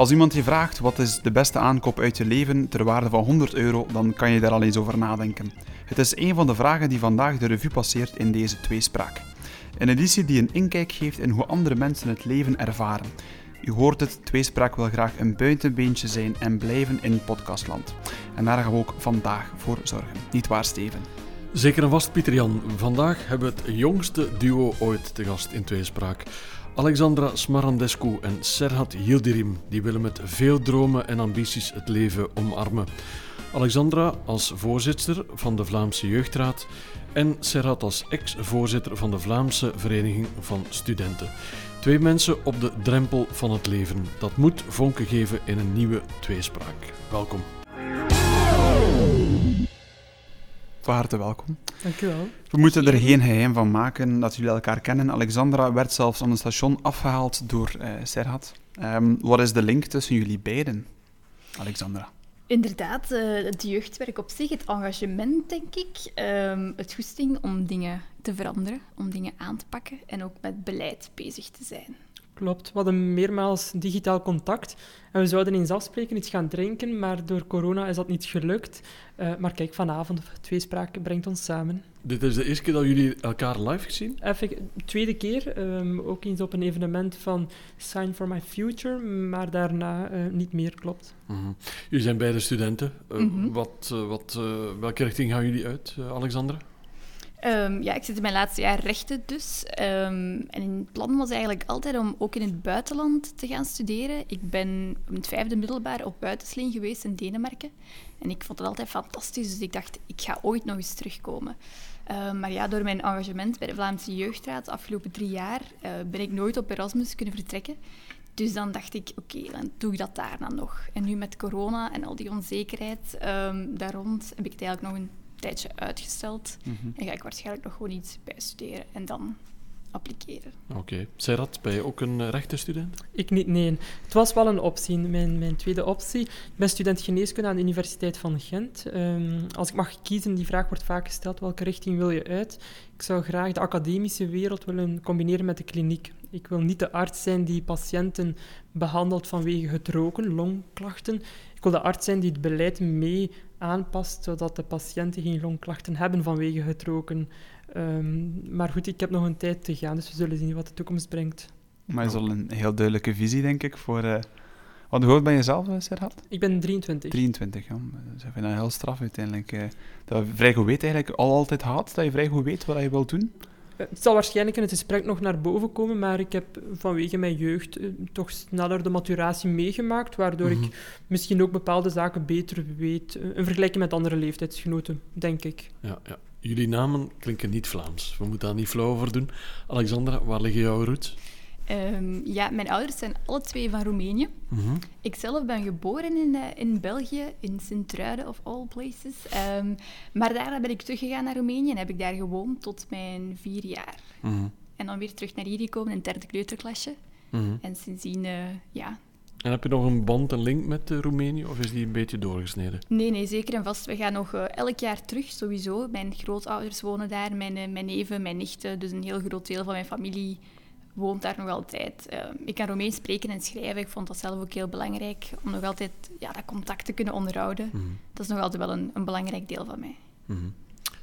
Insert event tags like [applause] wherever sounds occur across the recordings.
Als iemand je vraagt wat is de beste aankoop uit je leven ter waarde van 100 euro, dan kan je daar al eens over nadenken. Het is een van de vragen die vandaag de revue passeert in deze tweespraak. Een editie die een inkijk geeft in hoe andere mensen het leven ervaren. U hoort het, Tweespraak wil graag een buitenbeentje zijn en blijven in podcastland. En daar gaan we ook vandaag voor zorgen. Niet waar, Steven? Zeker en vast, Pieter Jan. Vandaag hebben we het jongste duo ooit te gast in Tweespraak. Alexandra Smarandescu en Serhat Yildirim die willen met veel dromen en ambities het leven omarmen. Alexandra als voorzitter van de Vlaamse Jeugdraad en Serhat als ex-voorzitter van de Vlaamse Vereniging van Studenten. Twee mensen op de drempel van het leven. Dat moet vonken geven in een nieuwe tweespraak. Welkom. Van harte welkom. Dankjewel. We moeten er geen geheim van maken dat jullie elkaar kennen. Alexandra werd zelfs aan het station afgehaald door uh, Serhat. Um, wat is de link tussen jullie beiden, Alexandra? Inderdaad, uh, het jeugdwerk op zich, het engagement, denk ik. Um, het goesting om dingen te veranderen, om dingen aan te pakken en ook met beleid bezig te zijn. Klopt, we hadden meermaals digitaal contact en we zouden eens afspreken, iets gaan drinken, maar door corona is dat niet gelukt. Uh, maar kijk, vanavond, tweespraak brengt ons samen. Dit is de eerste keer dat jullie elkaar live gezien? Even, tweede keer, um, ook eens op een evenement van Sign for My Future, maar daarna uh, niet meer, klopt. Mm -hmm. Jullie zijn beide studenten. Uh, mm -hmm. wat, wat, welke richting gaan jullie uit, Alexandra? Um, ja, ik zit in mijn laatste jaar rechten dus. Um, en het plan was eigenlijk altijd om ook in het buitenland te gaan studeren. Ik ben in het vijfde middelbaar op buitensleen geweest in Denemarken. En ik vond het altijd fantastisch, dus ik dacht, ik ga ooit nog eens terugkomen. Uh, maar ja, door mijn engagement bij de Vlaamse Jeugdraad de afgelopen drie jaar uh, ben ik nooit op Erasmus kunnen vertrekken. Dus dan dacht ik, oké, dan doe ik dat daar dan nog. En nu met corona en al die onzekerheid um, daar rond, heb ik het eigenlijk nog een tijdje uitgesteld. Mm -hmm. En ga ik waarschijnlijk nog gewoon iets bijstuderen en dan appliceren. Oké. Okay. Ben je ook een rechtenstudent? Ik niet, nee. Het was wel een optie, mijn, mijn tweede optie. Ik ben student geneeskunde aan de Universiteit van Gent. Um, als ik mag kiezen, die vraag wordt vaak gesteld, welke richting wil je uit? Ik zou graag de academische wereld willen combineren met de kliniek. Ik wil niet de arts zijn die patiënten behandelt vanwege het roken, longklachten. Ik wil de arts zijn die het beleid mee aanpast, zodat de patiënten geen longklachten hebben vanwege het roken. Um, maar goed, ik heb nog een tijd te gaan, dus we zullen zien wat de toekomst brengt. Maar is al een heel duidelijke visie, denk ik, voor... Uh... Wat hoe oud ben je zelf, Serhat? Ik ben 23. 23, ja. Dus ik vind dat heel straf uiteindelijk. Uh, dat je vrij goed weet eigenlijk, al altijd had, dat je vrij goed weet wat je wilt doen. Het zal waarschijnlijk in het gesprek nog naar boven komen, maar ik heb vanwege mijn jeugd uh, toch sneller de maturatie meegemaakt, waardoor ik misschien ook bepaalde zaken beter weet, uh, in vergelijking met andere leeftijdsgenoten, denk ik. Ja, ja. Jullie namen klinken niet Vlaams. We moeten daar niet flauw over doen. Alexandra, waar liggen jouw roots? Um, ja, mijn ouders zijn alle twee van Roemenië. Mm -hmm. Ik zelf ben geboren in, uh, in België, in Sint-Truiden of all places. Um, maar daarna ben ik teruggegaan naar Roemenië en heb ik daar gewoond tot mijn vier jaar. Mm -hmm. En dan weer terug naar hier gekomen in het derde kleuterklasje. Mm -hmm. En sindsdien, uh, ja... En heb je nog een band, een link met uh, Roemenië, of is die een beetje doorgesneden? Nee, nee, zeker en vast. We gaan nog uh, elk jaar terug, sowieso. Mijn grootouders wonen daar, mijn, uh, mijn neven, mijn nichten. Dus een heel groot deel van mijn familie woont daar nog altijd. Uh, ik kan Romeins spreken en schrijven. Ik vond dat zelf ook heel belangrijk om nog altijd ja, dat contact te kunnen onderhouden. Mm -hmm. Dat is nog altijd wel een, een belangrijk deel van mij. Mm -hmm.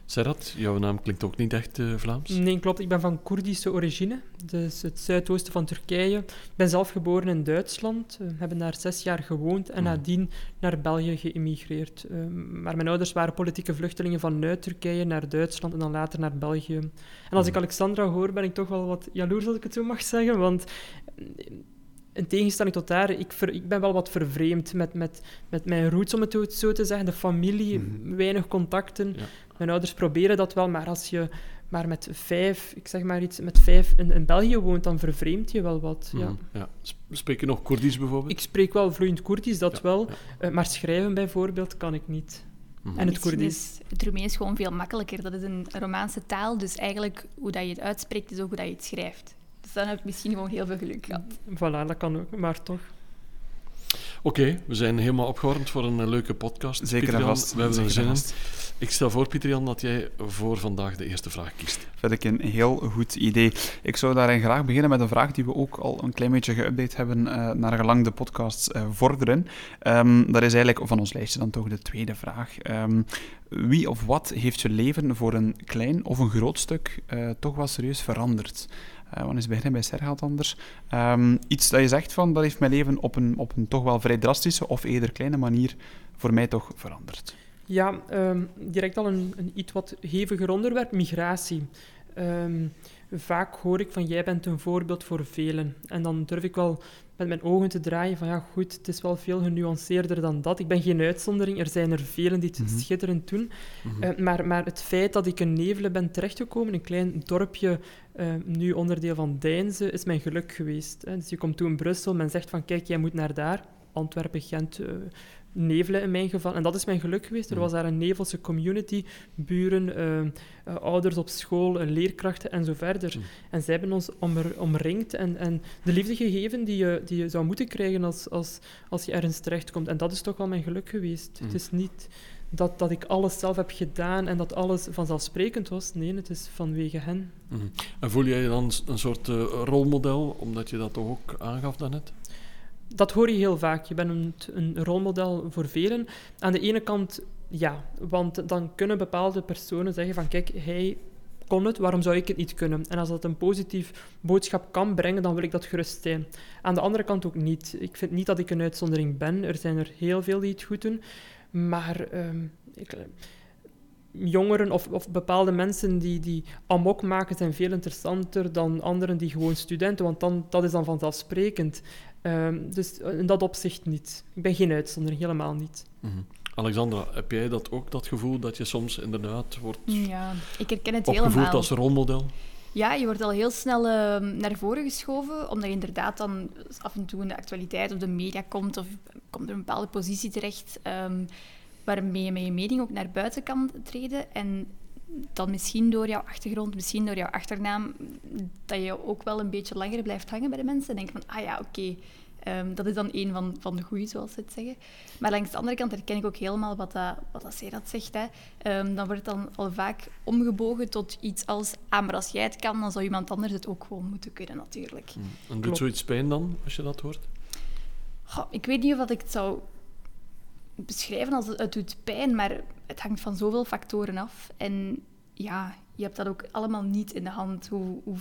Serhat, jouw naam klinkt ook niet echt uh, Vlaams? Nee, klopt. Ik ben van Koerdische origine, dus het zuidoosten van Turkije. Ik ben zelf geboren in Duitsland, uh, hebben daar zes jaar gewoond en mm. nadien naar België geëmigreerd. Uh, maar mijn ouders waren politieke vluchtelingen vanuit Turkije naar Duitsland en dan later naar België. En als mm. ik Alexandra hoor, ben ik toch wel wat jaloers, als ik het zo mag zeggen, want in tegenstelling tot daar, ik, ver, ik ben wel wat vervreemd met, met, met mijn roots, om het zo te zeggen. De familie, mm. weinig contacten. Ja. Mijn ouders proberen dat wel, maar als je maar met vijf, ik zeg maar iets, met vijf in, in België woont, dan vervreemd je wel wat. Ja. Mm, ja. Spreek je nog Koerdisch bijvoorbeeld? Ik spreek wel vloeiend Koerdisch, dat ja, wel. Ja. Uh, maar schrijven bijvoorbeeld kan ik niet. Mm. En het Koerdisch? Is het Roemeens gewoon veel makkelijker. Dat is een Romaanse taal, dus eigenlijk hoe dat je het uitspreekt, is ook hoe dat je het schrijft. Dus dan heb ik misschien gewoon heel veel geluk gehad. Voilà, dat kan ook, maar toch. Oké, we zijn helemaal opgewarmd voor een leuke podcast. Zeker en vast. We hebben er zin in. Ik stel voor, Pieter Jan, dat jij voor vandaag de eerste vraag kiest. Vind ik een heel goed idee. Ik zou daarin graag beginnen met een vraag die we ook al een klein beetje geüpdate hebben eh, naar gelang de podcasts eh, vorderen. Ehm, dat is eigenlijk van ons lijstje dan toch de tweede vraag. Ehm, wie of wat heeft je leven voor een klein of een groot stuk eh, toch wel serieus veranderd? Uh, want eens beginnen bij Serhat anders. Ehm, iets dat je zegt van, dat heeft mijn leven op een, op een toch wel vrij drastische of eerder kleine manier voor mij toch veranderd. Ja, ehm, direct al een, een iets wat heviger onderwerp, migratie. Ehm, vaak hoor ik van, jij bent een voorbeeld voor velen. En dan durf ik wel met mijn ogen te draaien van, ja goed, het is wel veel genuanceerder dan dat. Ik ben geen uitzondering, er zijn er velen die het Mhm. schitterend doen. Mhm. Eh, maar, maar het feit dat ik in Nevelen ben terechtgekomen, een klein dorpje, eh, nu onderdeel van Deinze, is mijn geluk geweest. Hè. Dus je komt toen in Brussel, men zegt van kijk, jij moet naar daar. Antwerpen, Gent, eh, Nevelen in mijn geval. En dat is mijn geluk geweest. Er Mhm. was daar een Nevelse community, buren, eh, eh, ouders op school, eh, leerkrachten en zo verder. Mhm. En zij hebben ons omr- omringd en, en de liefde gegeven die je, die je zou moeten krijgen als, als, als je ergens terechtkomt. En dat is toch wel mijn geluk geweest. Het is niet dat, dat ik alles zelf heb gedaan en dat alles vanzelfsprekend was. Nee, het is vanwege hen. Mhm. En voel jij je dan een soort eh, rolmodel, omdat je dat toch ook aangaf daarnet? Dat hoor je heel vaak. Je bent een, een rolmodel voor velen. Aan de ene kant ja, want dan kunnen bepaalde personen zeggen van kijk, hij kon het, waarom zou ik het niet kunnen? En als dat een positief boodschap kan brengen, dan wil ik dat gerust zijn. Aan de andere kant ook niet. Ik vind niet dat ik een uitzondering ben. Er zijn er heel veel die het goed doen. Maar ehm, ik, jongeren of, of bepaalde mensen die, die amok maken, zijn veel interessanter dan anderen die gewoon studenten, want dan, dat is dan vanzelfsprekend. Ehm, dus in dat opzicht niet. Ik ben geen uitzondering, helemaal niet. Mhm. Alexandra, heb jij dat ook, dat gevoel dat je soms inderdaad wordt Ja, ik herken het opgevoerd helemaal. als rolmodel? Ja, je wordt al heel snel ehm, naar voren geschoven, omdat je inderdaad dan af en toe in de actualiteit of de media komt of komt er een bepaalde positie terecht ehm, waarmee je met je mening ook naar buiten kan treden. En dan misschien door jouw achtergrond, misschien door jouw achternaam, dat je ook wel een beetje langer blijft hangen bij de mensen en denkt van, ah ja, oké, ehm, dat is dan een van, van de goeie, zoals ze het zeggen. Maar langs de andere kant herken ik ook helemaal wat dat, wat dat Serat zegt. Hè. Ehm, dan wordt het dan al vaak omgebogen tot iets als, ah, maar als jij het kan, dan zou iemand anders het ook gewoon moeten kunnen, natuurlijk. Mhm. En doet Klopt. zoiets pijn dan, als je dat hoort? Goh, ik weet niet of dat ik het zou beschrijven als het, het doet pijn, maar het hangt van zoveel factoren af. En ja, je hebt dat ook allemaal niet in de hand. Hoe, hoe,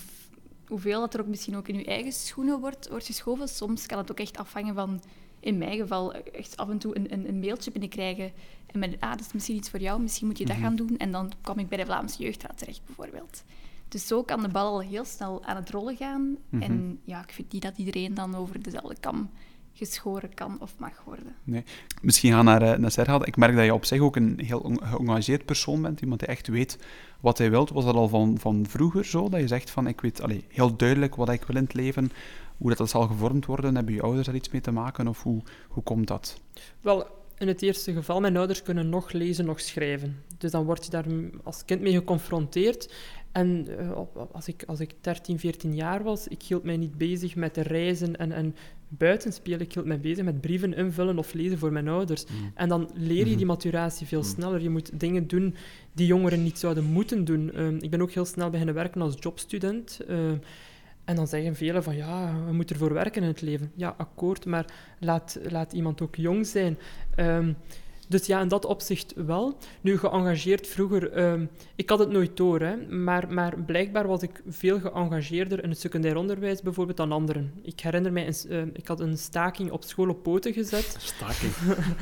hoeveel dat er ook misschien ook in je eigen schoenen wordt, wordt geschoven. Soms kan het ook echt afhangen van, in mijn geval, echt af en toe een, een, een mailtje binnenkrijgen. En met, ah, dat is misschien iets voor jou, misschien moet je dat Mhm. gaan doen. En dan kwam ik bij de Vlaamse Jeugdraad terecht, bijvoorbeeld. Dus zo kan de bal al heel snel aan het rollen gaan. Mhm. En ja, ik vind niet dat iedereen dan over dezelfde kam geschoren kan of mag worden. Misschien gaan naar, eh, naar Serhat. Ik merk dat je op zich ook een heel geëngageerd persoon bent. Iemand die echt weet wat hij wilt. Was dat al van, van vroeger zo? Dat je zegt van, ik weet allee, heel duidelijk wat ik wil in het leven. Hoe dat, dat zal gevormd worden. Hebben je ouders daar iets mee te maken? Of hoe, hoe komt dat? Wel, in het eerste geval, mijn ouders kunnen nog lezen, nog schrijven. Dus dan word je daar als kind mee geconfronteerd. En eh, als, ik, als ik 13, 14 jaar was, ik hield mij niet bezig met reizen en, en buiten spelen. Ik hield mij bezig met brieven invullen of lezen voor mijn ouders. En dan leer je Mhm. die maturatie veel Mhm. sneller. Je moet dingen doen die jongeren niet zouden moeten doen. Ehm, ik ben ook heel snel beginnen werken als jobstudent. Ehm, en dan zeggen velen van ja, we moeten ervoor werken in het leven. Ja, akkoord, maar laat, laat iemand ook jong zijn. Ehm, dus ja, in dat opzicht wel. Nu, geëngageerd vroeger, ehm, ik had het nooit door, hè, maar, maar blijkbaar was ik veel geëngageerder in het secundair onderwijs bijvoorbeeld dan anderen. Ik herinner mij, een s- eh, ik had een staking op school op poten gezet. [laughs] Staking. [laughs]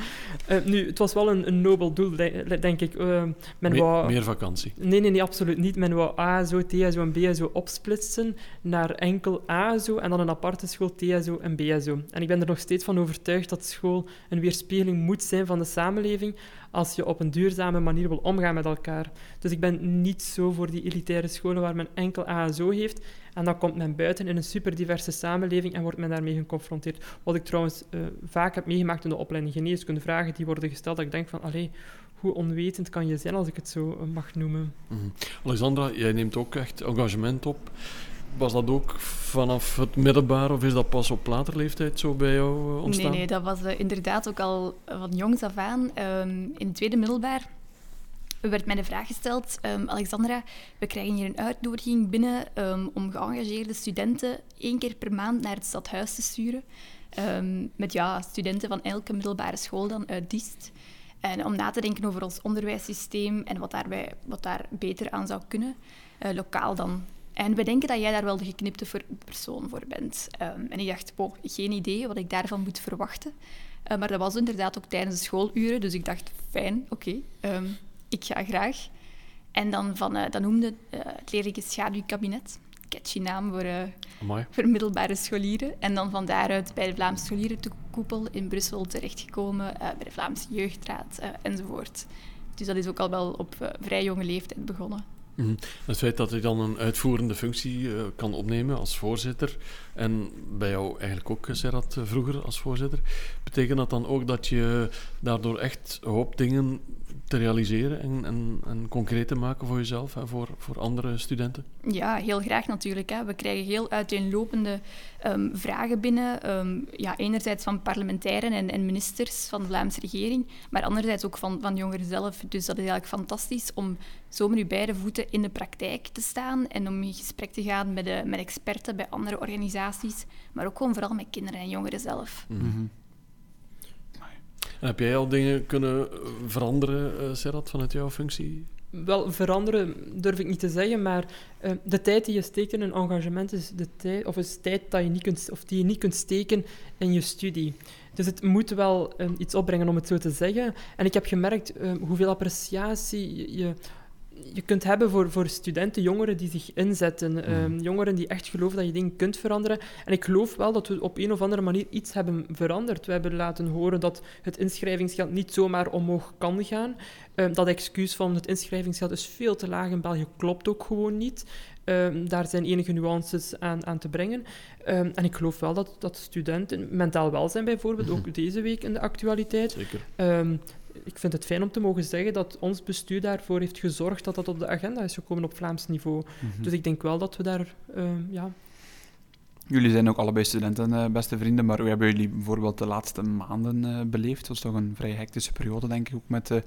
Eh, nu, het was wel een, een nobel doel, de- denk ik. Eh, men Me- wou... meer vakantie. Nee, nee, nee, absoluut niet. Men wou ASO, TSO en BSO opsplitsen naar enkel ASO en dan een aparte school TSO en BSO. En ik ben er nog steeds van overtuigd dat school een weerspiegeling moet zijn van de samenleving als je op een duurzame manier wil omgaan met elkaar. Dus ik ben niet zo voor die elitaire scholen waar men enkel ASO heeft en dan komt men buiten in een superdiverse samenleving en wordt men daarmee geconfronteerd. Wat ik trouwens eh, vaak heb meegemaakt in de opleiding geneeskunde, vragen die worden gesteld dat ik denk van, allee, hoe onwetend kan je zijn als ik het zo eh, mag noemen. Mhm. Alexandra, jij neemt ook echt engagement op. Was dat ook vanaf het middelbaar of is dat pas op later leeftijd zo bij jou ontstaan? Nee, nee dat was inderdaad ook al van jongs af aan. Ehm, in het tweede middelbaar werd mij de vraag gesteld, um, Alexandra, we krijgen hier een uitnodiging binnen om geëngageerde studenten één keer per maand naar het stadhuis te sturen. Ehm, met ja, studenten van elke middelbare school dan uit Diest. En om na te denken over ons onderwijssysteem en wat, daarbij, wat daar beter aan zou kunnen, uh, lokaal dan. En we denken dat jij daar wel de geknipte persoon voor bent. Um, en ik dacht, geen idee wat ik daarvan moet verwachten. Uh, maar dat was inderdaad ook tijdens de schooluren, dus ik dacht, fijn, oké, okay, um, ik ga graag. En dan, van, uh, dan noemde het leerlijke schaduwkabinet catchy naam voor, uh, voor middelbare scholieren. En dan van daaruit bij de Vlaamse Scholierenkoepel in Brussel terechtgekomen, uh, bij de Vlaamse Jeugdraad uh, enzovoort. Dus dat is ook al wel op vrij jonge leeftijd begonnen. Mm Het feit dat je dan een uitvoerende functie kan opnemen als voorzitter, en bij jou eigenlijk ook, Serrat, vroeger als voorzitter, betekent dat dan ook dat je daardoor echt een hoop dingen te realiseren en, en, en concreet te maken voor jezelf en voor, voor andere studenten? Ja, heel graag natuurlijk. Hè. We krijgen heel uiteenlopende um, vragen binnen. Um, ja, enerzijds van parlementairen en, en, ministers van de Vlaamse regering, maar anderzijds ook van, van jongeren zelf. Dus dat is eigenlijk fantastisch om zo met je beide voeten in de praktijk te staan en om in gesprek te gaan met, de, met experten bij andere organisaties, maar ook gewoon vooral met kinderen en jongeren zelf. Mm -hmm heb jij al dingen kunnen eh, veranderen, uh, Serrat, vanuit jouw functie? Wel, veranderen durf ik niet te zeggen, maar uh, de tijd die je steekt in een engagement is, de tijd, of is tijd dat je niet kunt, of die je niet kunt steken in je studie. Dus het moet wel iets opbrengen om het zo te zeggen. En ik heb gemerkt hoeveel appreciatie je je kunt hebben voor, voor studenten, jongeren die zich inzetten, mm. Ehm, jongeren die echt geloven dat je dingen kunt veranderen. En ik geloof wel dat we op een of andere manier iets hebben veranderd. We hebben laten horen dat het inschrijvingsgeld niet zomaar omhoog kan gaan. Um, dat excuus van het inschrijvingsgeld is veel te laag in België klopt ook gewoon niet. Um, daar zijn enige nuances aan, aan te brengen. Um, en ik geloof wel dat, dat studenten, mentaal welzijn bijvoorbeeld, ook deze week in de actualiteit, Zeker ik vind het fijn om te mogen zeggen dat ons bestuur daarvoor heeft gezorgd dat dat op de agenda is gekomen op Vlaams niveau. Mhm. Dus ik denk wel dat we daar, uh, ja... Jullie zijn ook allebei studenten, uh, beste vrienden, maar hoe hebben jullie bijvoorbeeld de laatste maanden uh, beleefd? Het was toch een vrij hectische periode, denk ik, ook met de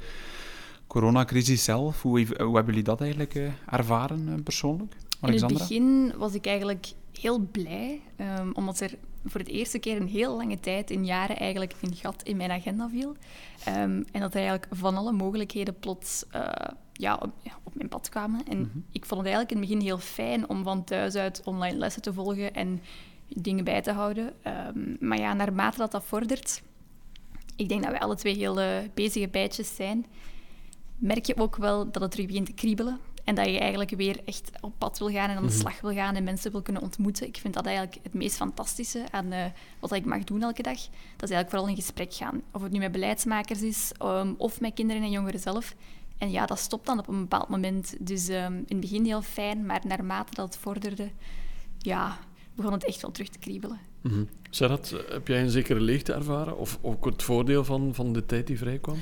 coronacrisis zelf. Hoe, hoe hebben jullie dat eigenlijk eh, ervaren persoonlijk? Alexandra? In het begin was ik eigenlijk heel blij, um, omdat er voor het eerste keer een heel lange tijd, in jaren eigenlijk, een gat in mijn agenda viel. Um, en dat er eigenlijk van alle mogelijkheden plots uh, ja, op, op, mijn pad kwamen. En mhm. ik vond het eigenlijk in het begin heel fijn om van thuis uit online lessen te volgen en dingen bij te houden. Um, maar ja, naarmate dat dat vordert, ik denk dat we alle twee heel uh, bezige bijtjes zijn, merk je ook wel dat het terug begint te kriebelen. En dat je eigenlijk weer echt op pad wil gaan en aan de mhm. slag wil gaan en mensen wil kunnen ontmoeten. Ik vind dat eigenlijk het meest fantastische aan uh, wat ik mag doen elke dag. Dat is eigenlijk vooral in gesprek gaan. Of het nu met beleidsmakers is um, of met kinderen en jongeren zelf. En ja, dat stopt dan op een bepaald moment. Dus um, in het begin heel fijn, maar naarmate dat het vorderde, ja, begon het echt wel terug te kriebelen. Mm -hmm. Heb jij een zekere leegte ervaren? Of ook het voordeel van, van de tijd die vrijkwam?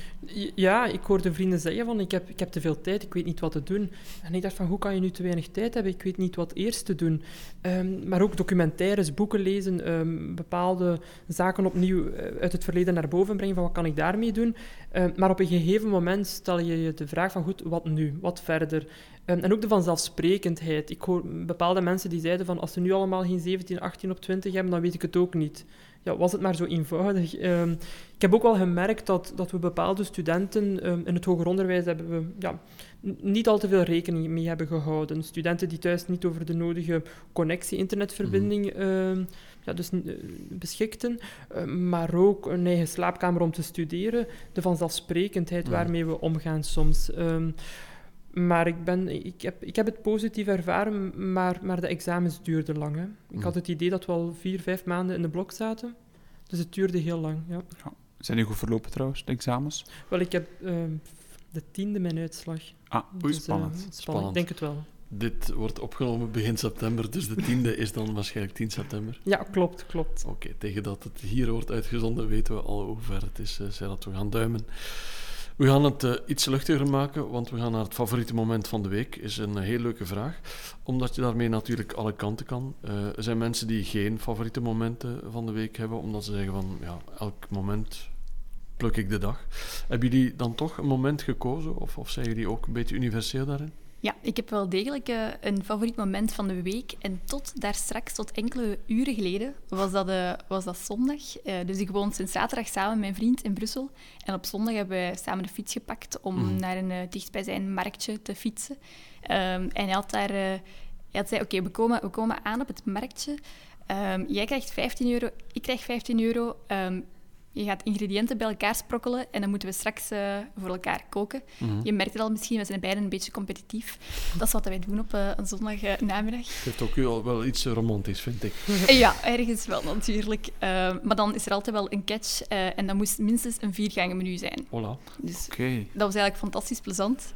Ja, ik hoorde vrienden zeggen van ik heb, ik heb te veel tijd, ik weet niet wat te doen. En ik dacht van hoe kan je nu te weinig tijd hebben? Ik weet niet wat eerst te doen. Um, maar ook documentaires, boeken lezen, um, bepaalde zaken opnieuw eh, uit het verleden naar boven brengen van wat kan ik daarmee doen. Um, maar op een gegeven moment stel je je de vraag van goed, wat nu? Wat verder? En ook de vanzelfsprekendheid. Ik hoor bepaalde mensen die zeiden van als ze nu allemaal geen 17, 18 op 20 hebben, dan weet ik het ook niet. Ja, was het maar zo eenvoudig. Um, ik heb ook wel gemerkt dat, dat we bepaalde studenten um, in het hoger onderwijs hebben we, ja, niet al te veel rekening mee hebben gehouden. Studenten die thuis niet over de nodige connectie-internetverbinding mm -hmm. ja, dus, uh, beschikten, uh, maar ook een eigen slaapkamer om te studeren. De vanzelfsprekendheid mm -hmm. waarmee we omgaan soms. Maar ik, ben, ik, heb, ik heb het positief ervaren, maar, maar de examens duurden lang. Hè. Ik had het idee dat we al vier, vijf maanden in de blok zaten. Dus het duurde heel lang. Ja. ja. Zijn die goed verlopen trouwens, de examens? Wel, ik heb uh, de tiende mijn uitslag. Ah, oei, dus, spannend. Uh, spannend. spannend. Ik denk het wel. Dit wordt opgenomen begin september, dus de tiende is dan waarschijnlijk 10 september. Ja, klopt, klopt. Oké, tegen dat het hier wordt uitgezonden weten we al hoe ver het is, uh, dat we gaan duimen. We gaan het uh, iets luchtiger maken, want we gaan naar het favoriete moment van de week. Is een heel leuke vraag, omdat je daarmee natuurlijk alle kanten kan. Uh, er zijn mensen die geen favoriete momenten van de week hebben, omdat ze zeggen van ja, elk moment pluk ik de dag. Hebben jullie dan toch een moment gekozen, of, of zijn jullie ook een beetje universeel daarin? Ja, ik heb wel degelijk uh, een favoriet moment van de week. En tot daar straks, tot enkele uren geleden, was dat, uh, was dat zondag. Uh, dus ik woon sinds zaterdag samen met mijn vriend in Brussel. En op zondag hebben wij samen de fiets gepakt om mm. naar een dichtstbijzijn marktje te fietsen. Um, en hij had daar... hij had zei, oké, okay, we, komen, we komen aan op het marktje. Um, jij krijgt 15 euro, ik krijg 15 euro. Um, je gaat ingrediënten bij elkaar sprokkelen en dan moeten we straks uh, voor elkaar koken. Mm-hmm. Je merkt het al misschien, we zijn beiden een beetje competitief. Dat is wat wij doen op uh, een zondagnamiddag. Het heeft ook wel, wel iets romantisch, vind ik. [laughs] ja, ergens wel natuurlijk. Uh, maar dan is er altijd wel een catch en dat moest minstens een viergangen menu zijn. Voilà. Dus okay. dat was eigenlijk fantastisch plezant.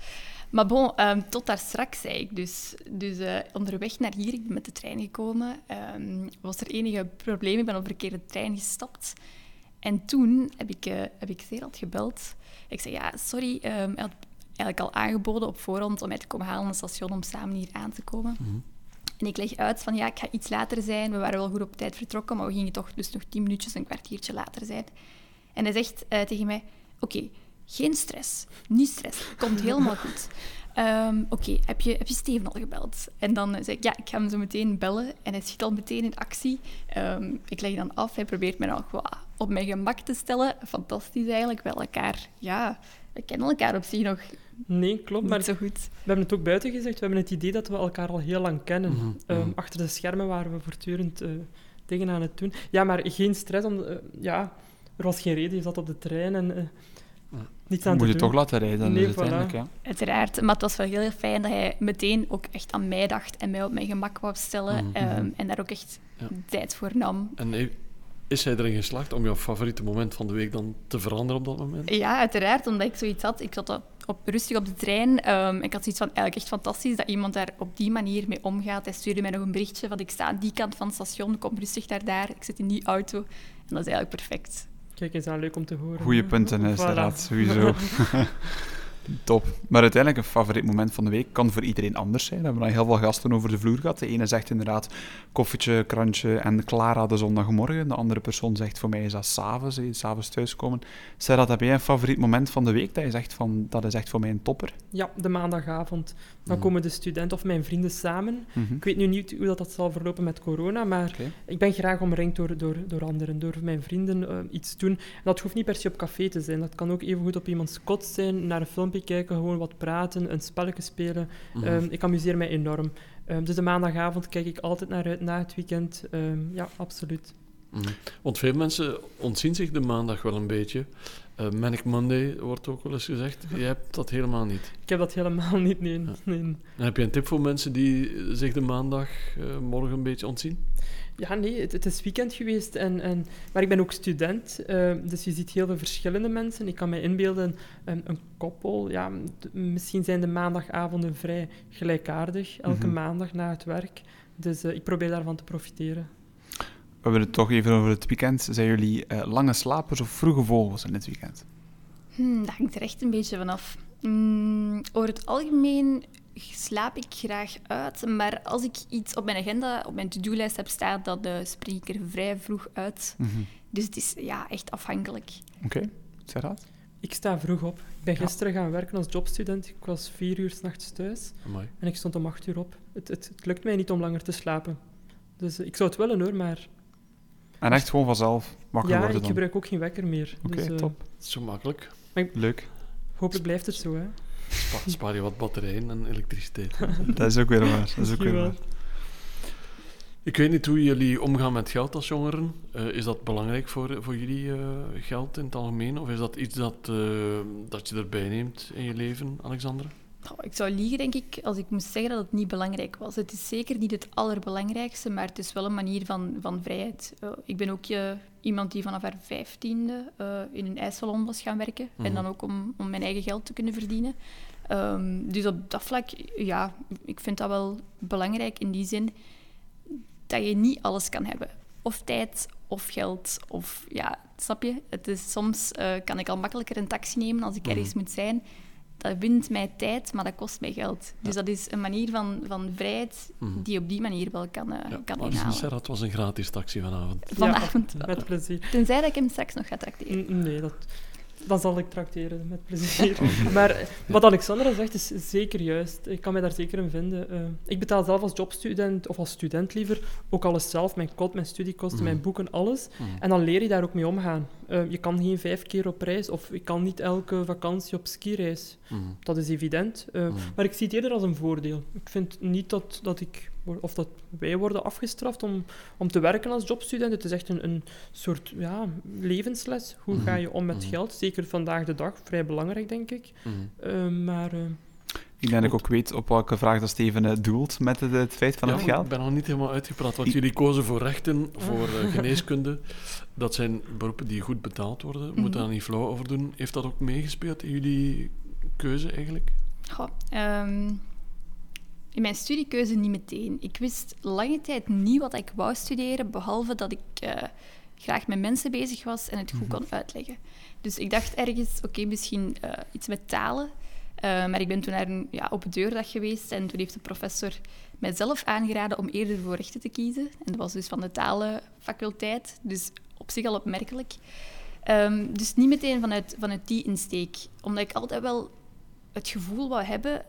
Maar bon, um, tot daar straks zei ik dus. Dus uh, onderweg naar hier, ik ben met de trein gekomen, um, was er enige probleem. Ik ben op een verkeerde trein gestapt. En toen heb ik, uh, heb ik Serad gebeld. Ik zei, ja, sorry, um, hij had eigenlijk al aangeboden op voorhand om mij te komen halen aan het station om samen hier aan te komen. Mm -hmm. En ik leg uit van, ja, ik ga iets later zijn. We waren wel goed op tijd vertrokken, maar we gingen toch dus nog tien minuutjes, een kwartiertje later zijn. En hij zegt uh, tegen mij, oké, okay, geen stress, niet stress, komt helemaal [laughs] goed. Um, Oké, okay, heb, je, heb je Steven al gebeld? En dan zei ik, ja, ik ga hem zo meteen bellen. En hij schiet al meteen in actie. Um, ik leg dan af, hij probeert me nog wat op mijn gemak te stellen. Fantastisch eigenlijk, wel elkaar, ja, we kennen elkaar op zich nog Nee, klopt. Maar zo goed. We hebben het ook buiten gezegd. We hebben het idee dat we elkaar al heel lang kennen. Mm -hmm. um, achter de schermen waren we voortdurend uh, dingen aan het doen. Ja, maar geen stress. Om, uh, ja, er was geen reden. Je zat op de trein en... Uh, niets aan Moet te je doen. toch laten rijden, Nee, dus voilà. uiteindelijk. Ja. Uiteraard. Maar het was wel heel fijn dat hij meteen ook echt aan mij dacht en mij op mijn gemak wou stellen. Mhm. um, en daar ook echt Ja. tijd voor nam. En is hij erin geslaagd om jouw favoriete moment van de week dan te veranderen op dat moment? Ja, uiteraard, omdat ik zoiets had. Ik zat op, op, rustig op de trein. Ehm, ik had zoiets van, eigenlijk echt fantastisch dat iemand daar op die manier mee omgaat. Hij stuurde mij nog een berichtje van, ik sta aan die kant van het station, kom rustig naar daar, ik zit in die auto. En dat is eigenlijk perfect. Kijk, is dat leuk om te horen. Goeie punten, is Voilà. sowieso. [laughs] Top. Maar uiteindelijk, een favoriet moment van de week kan voor iedereen anders zijn. We hebben al heel veel gasten over de vloer gehad. De ene zegt inderdaad koffietje, krantje en Clara de zondagmorgen. De andere persoon zegt voor mij is dat s'avonds, s'avonds thuiskomen. Sarah, heb jij een favoriet moment van de week dat je zegt van, dat is echt voor mij een topper? Ja, de maandagavond. Dan Mhm. komen de studenten of mijn vrienden samen. Mhm. Ik weet nu niet hoe dat, dat zal verlopen met corona, maar ik ben graag omringd door, door, door anderen, door mijn vrienden eh, iets doen. En dat hoeft niet per se op café te zijn. Dat kan ook evengoed op iemands kot zijn, naar een filmpje kijken, gewoon wat praten, een spelletje spelen. Mhm. Ehm, ik amuseer mij enorm. Ehm, dus de maandagavond kijk ik altijd naar uit na het weekend. Ehm, ja, absoluut. Mhm. Want veel mensen ontzien zich de maandag wel een beetje. Eh, Manic Monday wordt ook wel eens gezegd. Jij hebt dat helemaal niet. Ik heb dat helemaal niet, nee. Ja. nee. En heb je een tip voor mensen die zich de maandag eh, morgen een beetje ontzien? Ja, nee, het, het is weekend geweest. En, en, maar ik ben ook student, eh, dus je ziet heel veel verschillende mensen. Ik kan me inbeelden, een, een koppel, ja, misschien zijn de maandagavonden vrij gelijkaardig, elke Mhm. maandag na het werk. Dus eh, ik probeer daarvan te profiteren. We hebben het toch even over het weekend. Zijn jullie eh, lange slapers of vroege vogels in het weekend? Hmm, dat hangt er echt een beetje vanaf. Hmm, over het algemeen slaap ik graag uit, maar als ik iets op mijn agenda, op mijn to-do-lijst heb staan, dan eh, spring ik er vrij vroeg uit. Mhm. Dus het is ja, echt afhankelijk. Oké, Sarah? Ik sta vroeg op. Ik ben Ja. gisteren gaan werken als jobstudent. Ik was vier uur s'nachts thuis Amai. en ik stond om acht uur op. Het, het, het lukt mij niet om langer te slapen. Dus eh, ik zou het willen hoor, maar En echt gewoon vanzelf wakker ja, worden ik dan? gebruik ook geen wekker meer. Oké, dus, eh, top. Het is zo makkelijk. Leuk. Hopelijk blijft het zo, hè. Spa- spaar je wat batterijen en elektriciteit. [laughs] Dat is ook weer waar. Dat is ook weer waar. Ik weet niet hoe jullie omgaan met geld als jongeren. Eh, is dat belangrijk voor, voor jullie eh, geld in het algemeen? Of is dat iets dat, eh, dat je erbij neemt in je leven, Alexandra? Oh, ik zou liegen, denk ik, als ik moest zeggen dat het niet belangrijk was. Het is zeker niet het allerbelangrijkste, maar het is wel een manier van, van vrijheid. Ik ben ook eh, iemand die vanaf haar vijftiende eh, in een ijssalon was gaan werken. En Mhm. dan ook om, om mijn eigen geld te kunnen verdienen. Ehm, dus op dat vlak, ja, ik vind dat wel belangrijk in die zin dat je niet alles kan hebben. Of tijd of geld of ja, snap je? Het is, soms eh, kan ik al makkelijker een taxi nemen als ik Mhm. ergens moet zijn. Dat wint mij tijd, maar dat kost mij geld. Dus dat is een manier van, van vrijheid Mhm. die op die manier wel kan, eh, Ja, kan maar inhalen. Serhat was een gratis taxi vanavond. Vanavond Ja, met plezier. Tenzij dat ik hem straks nog ga tracteren. Nee, dat, dat zal ik tracteren, met plezier. [laughs] maar eh, wat Alexandra zegt is zeker juist. Ik kan mij daar zeker in vinden. Eh, ik betaal zelf als jobstudent, of als student liever, ook alles zelf. Mijn kot, mijn studiekosten, Mhm. mijn boeken, alles. Mhm. En dan leer je daar ook mee omgaan. Eh, je kan geen vijf keer op reis, of ik kan niet elke vakantie op skireis. Mhm. Dat is evident. Maar ik zie het eerder als een voordeel. Ik vind niet dat, dat ik, of dat wij worden afgestraft om, om te werken als jobstudent. Het is echt een, een soort ja, levensles. Hoe Mhm. ga je om met Mhm. geld? Zeker vandaag de dag. Vrij belangrijk, denk ik. Eh, maar eh, Ik denk dat ik ook weet op welke vraag dat Steven eh, doelt met het, het feit van Ja, het geld. Ik ben nog niet helemaal uitgepraat. Want jullie kozen voor rechten, voor eh, [laughs] geneeskunde. Dat zijn beroepen die goed betaald worden. Moeten Mhm. daar niet flauw over doen. Heeft dat ook meegespeeld in jullie keuze eigenlijk? Goh, ehm, in mijn studiekeuze niet meteen. Ik wist lange tijd niet wat ik wou studeren, behalve dat ik eh, graag met mensen bezig was en het goed kon uitleggen. Dus ik dacht ergens, oké, misschien eh, iets met talen. Eh, maar ik ben toen naar een ja, open deurdag geweest en toen heeft de professor mijzelf aangeraden om eerder voor rechten te kiezen. En dat was dus van de talenfaculteit, dus op zich al opmerkelijk. Ehm, dus niet meteen vanuit, vanuit die insteek, omdat ik altijd wel het gevoel wou hebben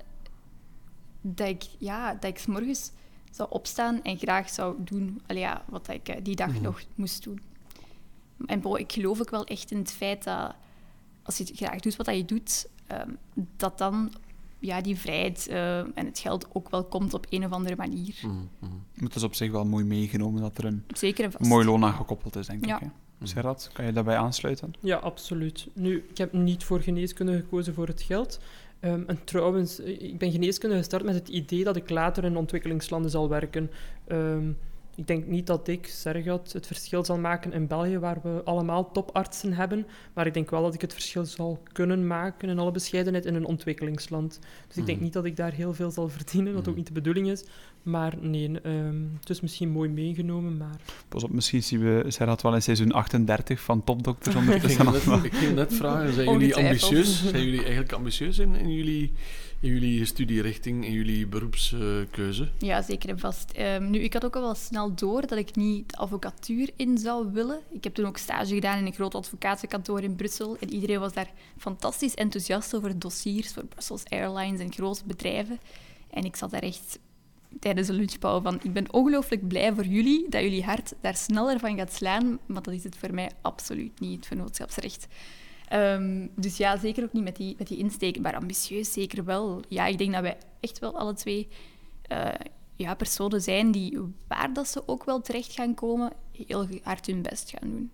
dat ik, ja, dat ik 's morgens zou opstaan en graag zou doen allee, ja, wat ik eh, die dag Mhm. nog moest doen. En bo, ik geloof ook wel echt in het feit dat als je graag doet wat je doet, ehm, dat dan ja, die vrijheid eh, en het geld ook wel komt op een of andere manier. Mhm, mhm. Het is op zich wel mooi meegenomen dat er een Zeker mooi loon aan gekoppeld is, denk Ja. ik. Hè. Gerard, kan je daarbij aansluiten? ja, absoluut. Nu, ik heb niet voor geneeskunde gekozen voor het geld. Ehm, en trouwens, ik ben geneeskunde gestart met het idee dat ik later in ontwikkelingslanden zal werken. Ehm, ik denk niet dat ik, Sergat, het verschil zal maken in België, waar we allemaal topartsen hebben. Maar ik denk wel dat ik het verschil zal kunnen maken, in alle bescheidenheid, in een ontwikkelingsland. Dus ik denk Mhm. niet dat ik daar heel veel zal verdienen, wat ook Mhm. niet de bedoeling is. Maar nee, ehm, het is misschien mooi meegenomen, maar... Pas op, misschien zien we Gerard wel in seizoen 38 van [laughs] ging, net, ik ging net vragen, zijn jullie ambitieus? Zijn jullie eigenlijk ambitieus in, in, jullie, in jullie studierichting, in jullie beroepskeuze? Ja, zeker en vast. Ehm, nu, ik had ook al wel snel door dat ik niet de advocatuur in zou willen. Ik heb toen ook stage gedaan in een groot advocatenkantoor in Brussel. En iedereen was daar fantastisch enthousiast over dossiers voor Brussels Airlines en grote bedrijven. En ik zat daar echt tijdens de lunchpauze van... Ik ben ongelooflijk blij voor jullie, dat jullie hart daar sneller van gaat slaan. Maar dat is het voor mij absoluut niet, het vennootschapsrecht. Ehm, dus ja, zeker ook niet met die, met die insteek. Maar ambitieus zeker wel. Ja, ik denk dat wij echt wel alle twee eh, ja, personen zijn die, waar dat ze ook wel terecht gaan komen, heel hard hun best gaan doen.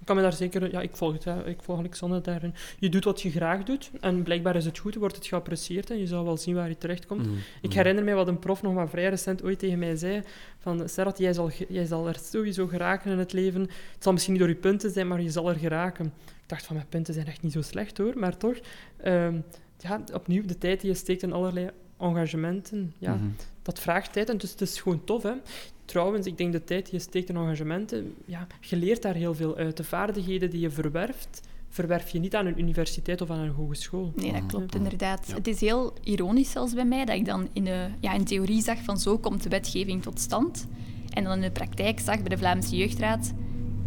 Ik kan me daar zeker... Ja, ik volg het. hè. Ik volg Alexander daarin. Je doet wat je graag doet. En blijkbaar is het goed, wordt het geapprecieerd. En je zal wel zien waar je terechtkomt. Mhm, Ik mhm. herinner mij wat een prof nog maar vrij recent ooit tegen mij zei. Van, Serrat, jij zal, jij zal er sowieso geraken in het leven. Het zal misschien niet door je punten zijn, maar je zal er geraken. Ik dacht van, mijn punten zijn echt niet zo slecht hoor. Maar toch, ehm, ja, opnieuw, de tijd die je steekt in allerlei engagementen, ja, Mhm. dat vraagt tijd. En dus het is gewoon tof, hè. Trouwens, ik denk de tijd die je steekt in engagementen, ja, je leert daar heel veel uit. De vaardigheden die je verwerft, verwerf je niet aan een universiteit of aan een hogeschool. Nee, dat Mhm. klopt Mhm. inderdaad. Ja. Het is heel ironisch zelfs bij mij dat ik dan in, de, ja, in theorie zag van zo komt de wetgeving tot stand. En dan in de praktijk zag bij de Vlaamse Jeugdraad.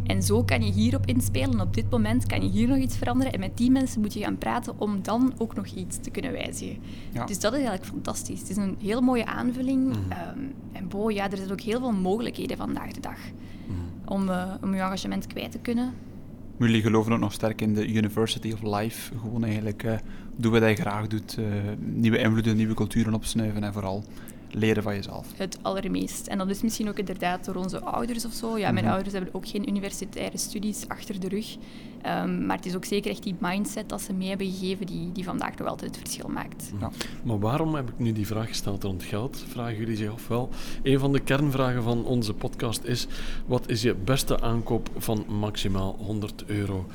En zo kan je hierop inspelen. Op dit moment kan je hier nog iets veranderen. En met die mensen moet je gaan praten om dan ook nog iets te kunnen wijzigen. Ja. Dus dat is eigenlijk fantastisch. Het is een heel mooie aanvulling. Mhm. Ehm, en bo, ja, er zijn ook heel veel mogelijkheden vandaag de dag Mhm. om, eh, om je engagement kwijt te kunnen. Jullie geloven ook nog sterk in de University of Life. Gewoon eigenlijk eh doen wat je graag doet. eh, nieuwe invloeden, nieuwe culturen opsnuiven en vooral leren van jezelf. Het allermeest. En dat is misschien ook inderdaad door onze ouders of zo. Ja, mijn Mhm. ouders hebben ook geen universitaire studies achter de rug. Ehm, maar het is ook zeker echt die mindset dat ze mee hebben gegeven die, die vandaag nog altijd het verschil maakt. Maar waarom heb ik nu die vraag gesteld rond geld? Vragen jullie zich af wel. Een van de kernvragen van onze podcast is: wat is je beste aankoop van maximaal 100 euro?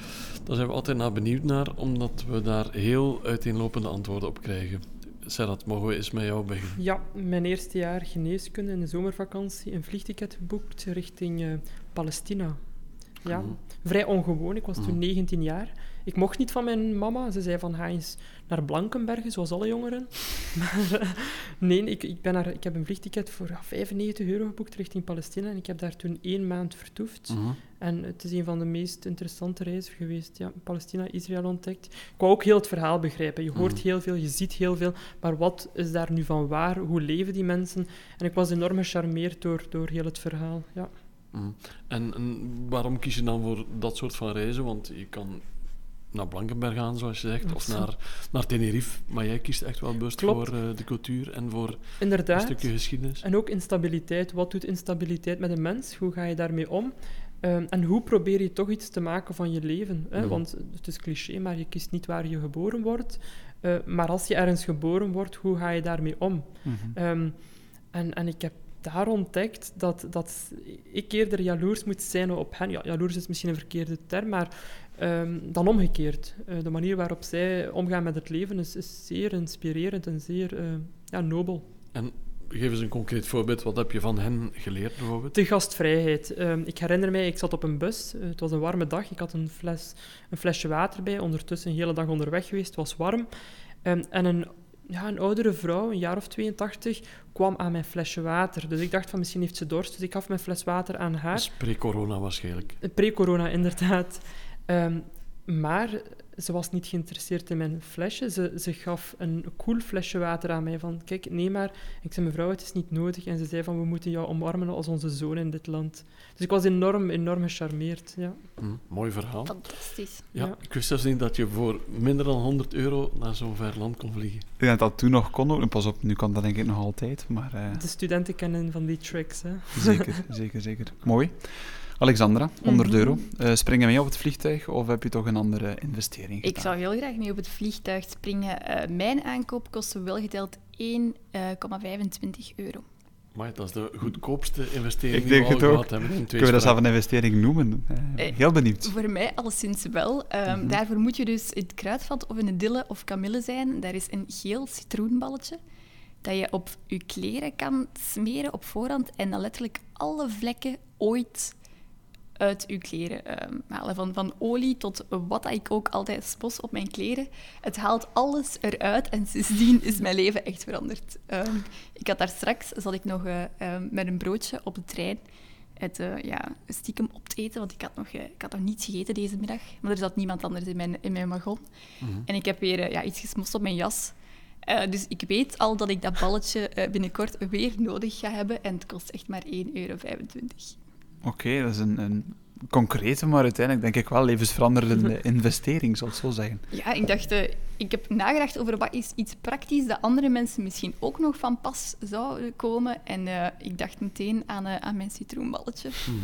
Daar zijn we altijd naar benieuwd naar, omdat we daar heel uiteenlopende antwoorden op krijgen. Serhat, mogen we eens met jou beginnen? Ja, mijn eerste jaar geneeskunde in de zomervakantie een vliegticket geboekt richting uh, Palestina. Ja, vrij ongewoon. Ik was toen Mhm. 19 jaar. Ik mocht niet van mijn mama. Ze zei van, ga eens naar Blankenbergen, zoals alle jongeren. [laughs] Maar eh, nee, ik, ik, ben naar, ik heb een vliegticket voor ja, 95 euro geboekt richting Palestina. En ik heb daar toen één maand vertoefd. Mhm. En het is een van de meest interessante reizen geweest. Ja, Palestina, Israël ontdekt. Ik wou ook heel het verhaal begrijpen. Je hoort Mhm. heel veel, je ziet heel veel. Maar wat is daar nu van waar? Hoe leven die mensen? En ik was enorm gecharmeerd door, door heel het verhaal. Ja. Mhm. En, en waarom kies je dan voor dat soort van reizen? Want je kan naar Blankenberg gaan, zoals je zegt, of naar, naar Tenerife. Maar jij kiest echt wel bewust Klopt. voor eh, de cultuur en voor een stukje geschiedenis. En ook instabiliteit. Wat doet instabiliteit met een mens? Hoe ga je daarmee om? Ehm, en hoe probeer je toch iets te maken van je leven? Hè? Want het is cliché, maar je kiest niet waar je geboren wordt. Eh, maar als je ergens geboren wordt, hoe ga je daarmee om? Mhm. Ehm, en, en ik heb daar ontdekt dat, dat ik eerder jaloers moet zijn op hen. Ja, jaloers is misschien een verkeerde term, maar ehm, dan omgekeerd. Eh, de manier waarop zij omgaan met het leven is, is zeer inspirerend en zeer eh, ja, nobel. En geef eens een concreet voorbeeld. Wat heb je van hen geleerd, bijvoorbeeld? De gastvrijheid. Ehm, ik herinner mij, ik zat op een bus. Eh, het was een warme dag. Ik had een, fles, een flesje water bij. Ondertussen een hele dag onderweg geweest. Het was warm. Ehm, en een, ja, een oudere vrouw, een jaar of 82, kwam aan mijn flesje water. Dus ik dacht van misschien heeft ze dorst. Dus ik gaf mijn fles water aan haar. Dat is pre-corona waarschijnlijk. Pre-corona, inderdaad. Ehm, maar ze was niet geïnteresseerd in mijn flesje. Ze, ze gaf een koel flesje water aan mij. Van, kijk, neem maar. Ik zei, mevrouw, het is niet nodig. En ze zei van, we moeten jou omarmen als onze zoon in dit land. Dus ik was enorm, enorm gecharmeerd. Ja. Hm, mooi verhaal. Fantastisch. Ja, Ja. ik wist zelfs niet dat je voor minder dan 100 euro naar zo'n ver land kon vliegen. Ik denk dat toen nog kon ook. En Pas op, nu kan dat denk ik nog altijd. Maar eh, De studenten kennen van die tricks. Hè. zeker, [laughs] zeker, zeker. Mooi. Alexandra, 100 Mhm. euro. Eh spring je mee op het vliegtuig of heb je toch een andere investering gedaan? Ik zou heel graag mee op het vliegtuig springen. Eh, mijn aankoop kostte wel geteld 1,25 euro. Maar dat is de goedkoopste investering Ik die we denk al ook. gehad hebben in twee Kunnen we dat zelf een investering noemen? Eh, Eh, heel benieuwd. Voor mij alleszins wel. Ehm, Mhm. Daarvoor moet je dus in het kruidvat of in de dille of kamille zijn. Daar is een geel citroenballetje dat je op je kleren kan smeren op voorhand en dan letterlijk alle vlekken ooit uit uw kleren ehm, halen. Van, van olie tot wat ik ook altijd spos op mijn kleren. Het haalt alles eruit en sindsdien is mijn leven echt veranderd. Ehm, ik had daar straks, zat ik nog eh, ehm, met een broodje op de trein het eh, ja, stiekem op te eten, want ik had, nog, eh, ik had nog niets gegeten deze middag. Maar er zat niemand anders in mijn, in mijn wagon. Mhm. En ik heb weer ja, iets gesmost op mijn jas. Dus ik weet al dat ik dat balletje binnenkort weer nodig ga hebben. En het kost echt maar 1,25 euro. Oké, dat is een, een concrete, maar uiteindelijk denk ik wel levensveranderende investering, zal ik zo zeggen. Ja, ik dacht, eh, ik heb nagedacht over wat is iets praktisch dat andere mensen misschien ook nog van pas zouden komen. En eh, ik dacht meteen aan, eh, aan mijn citroenballetje. Mhm.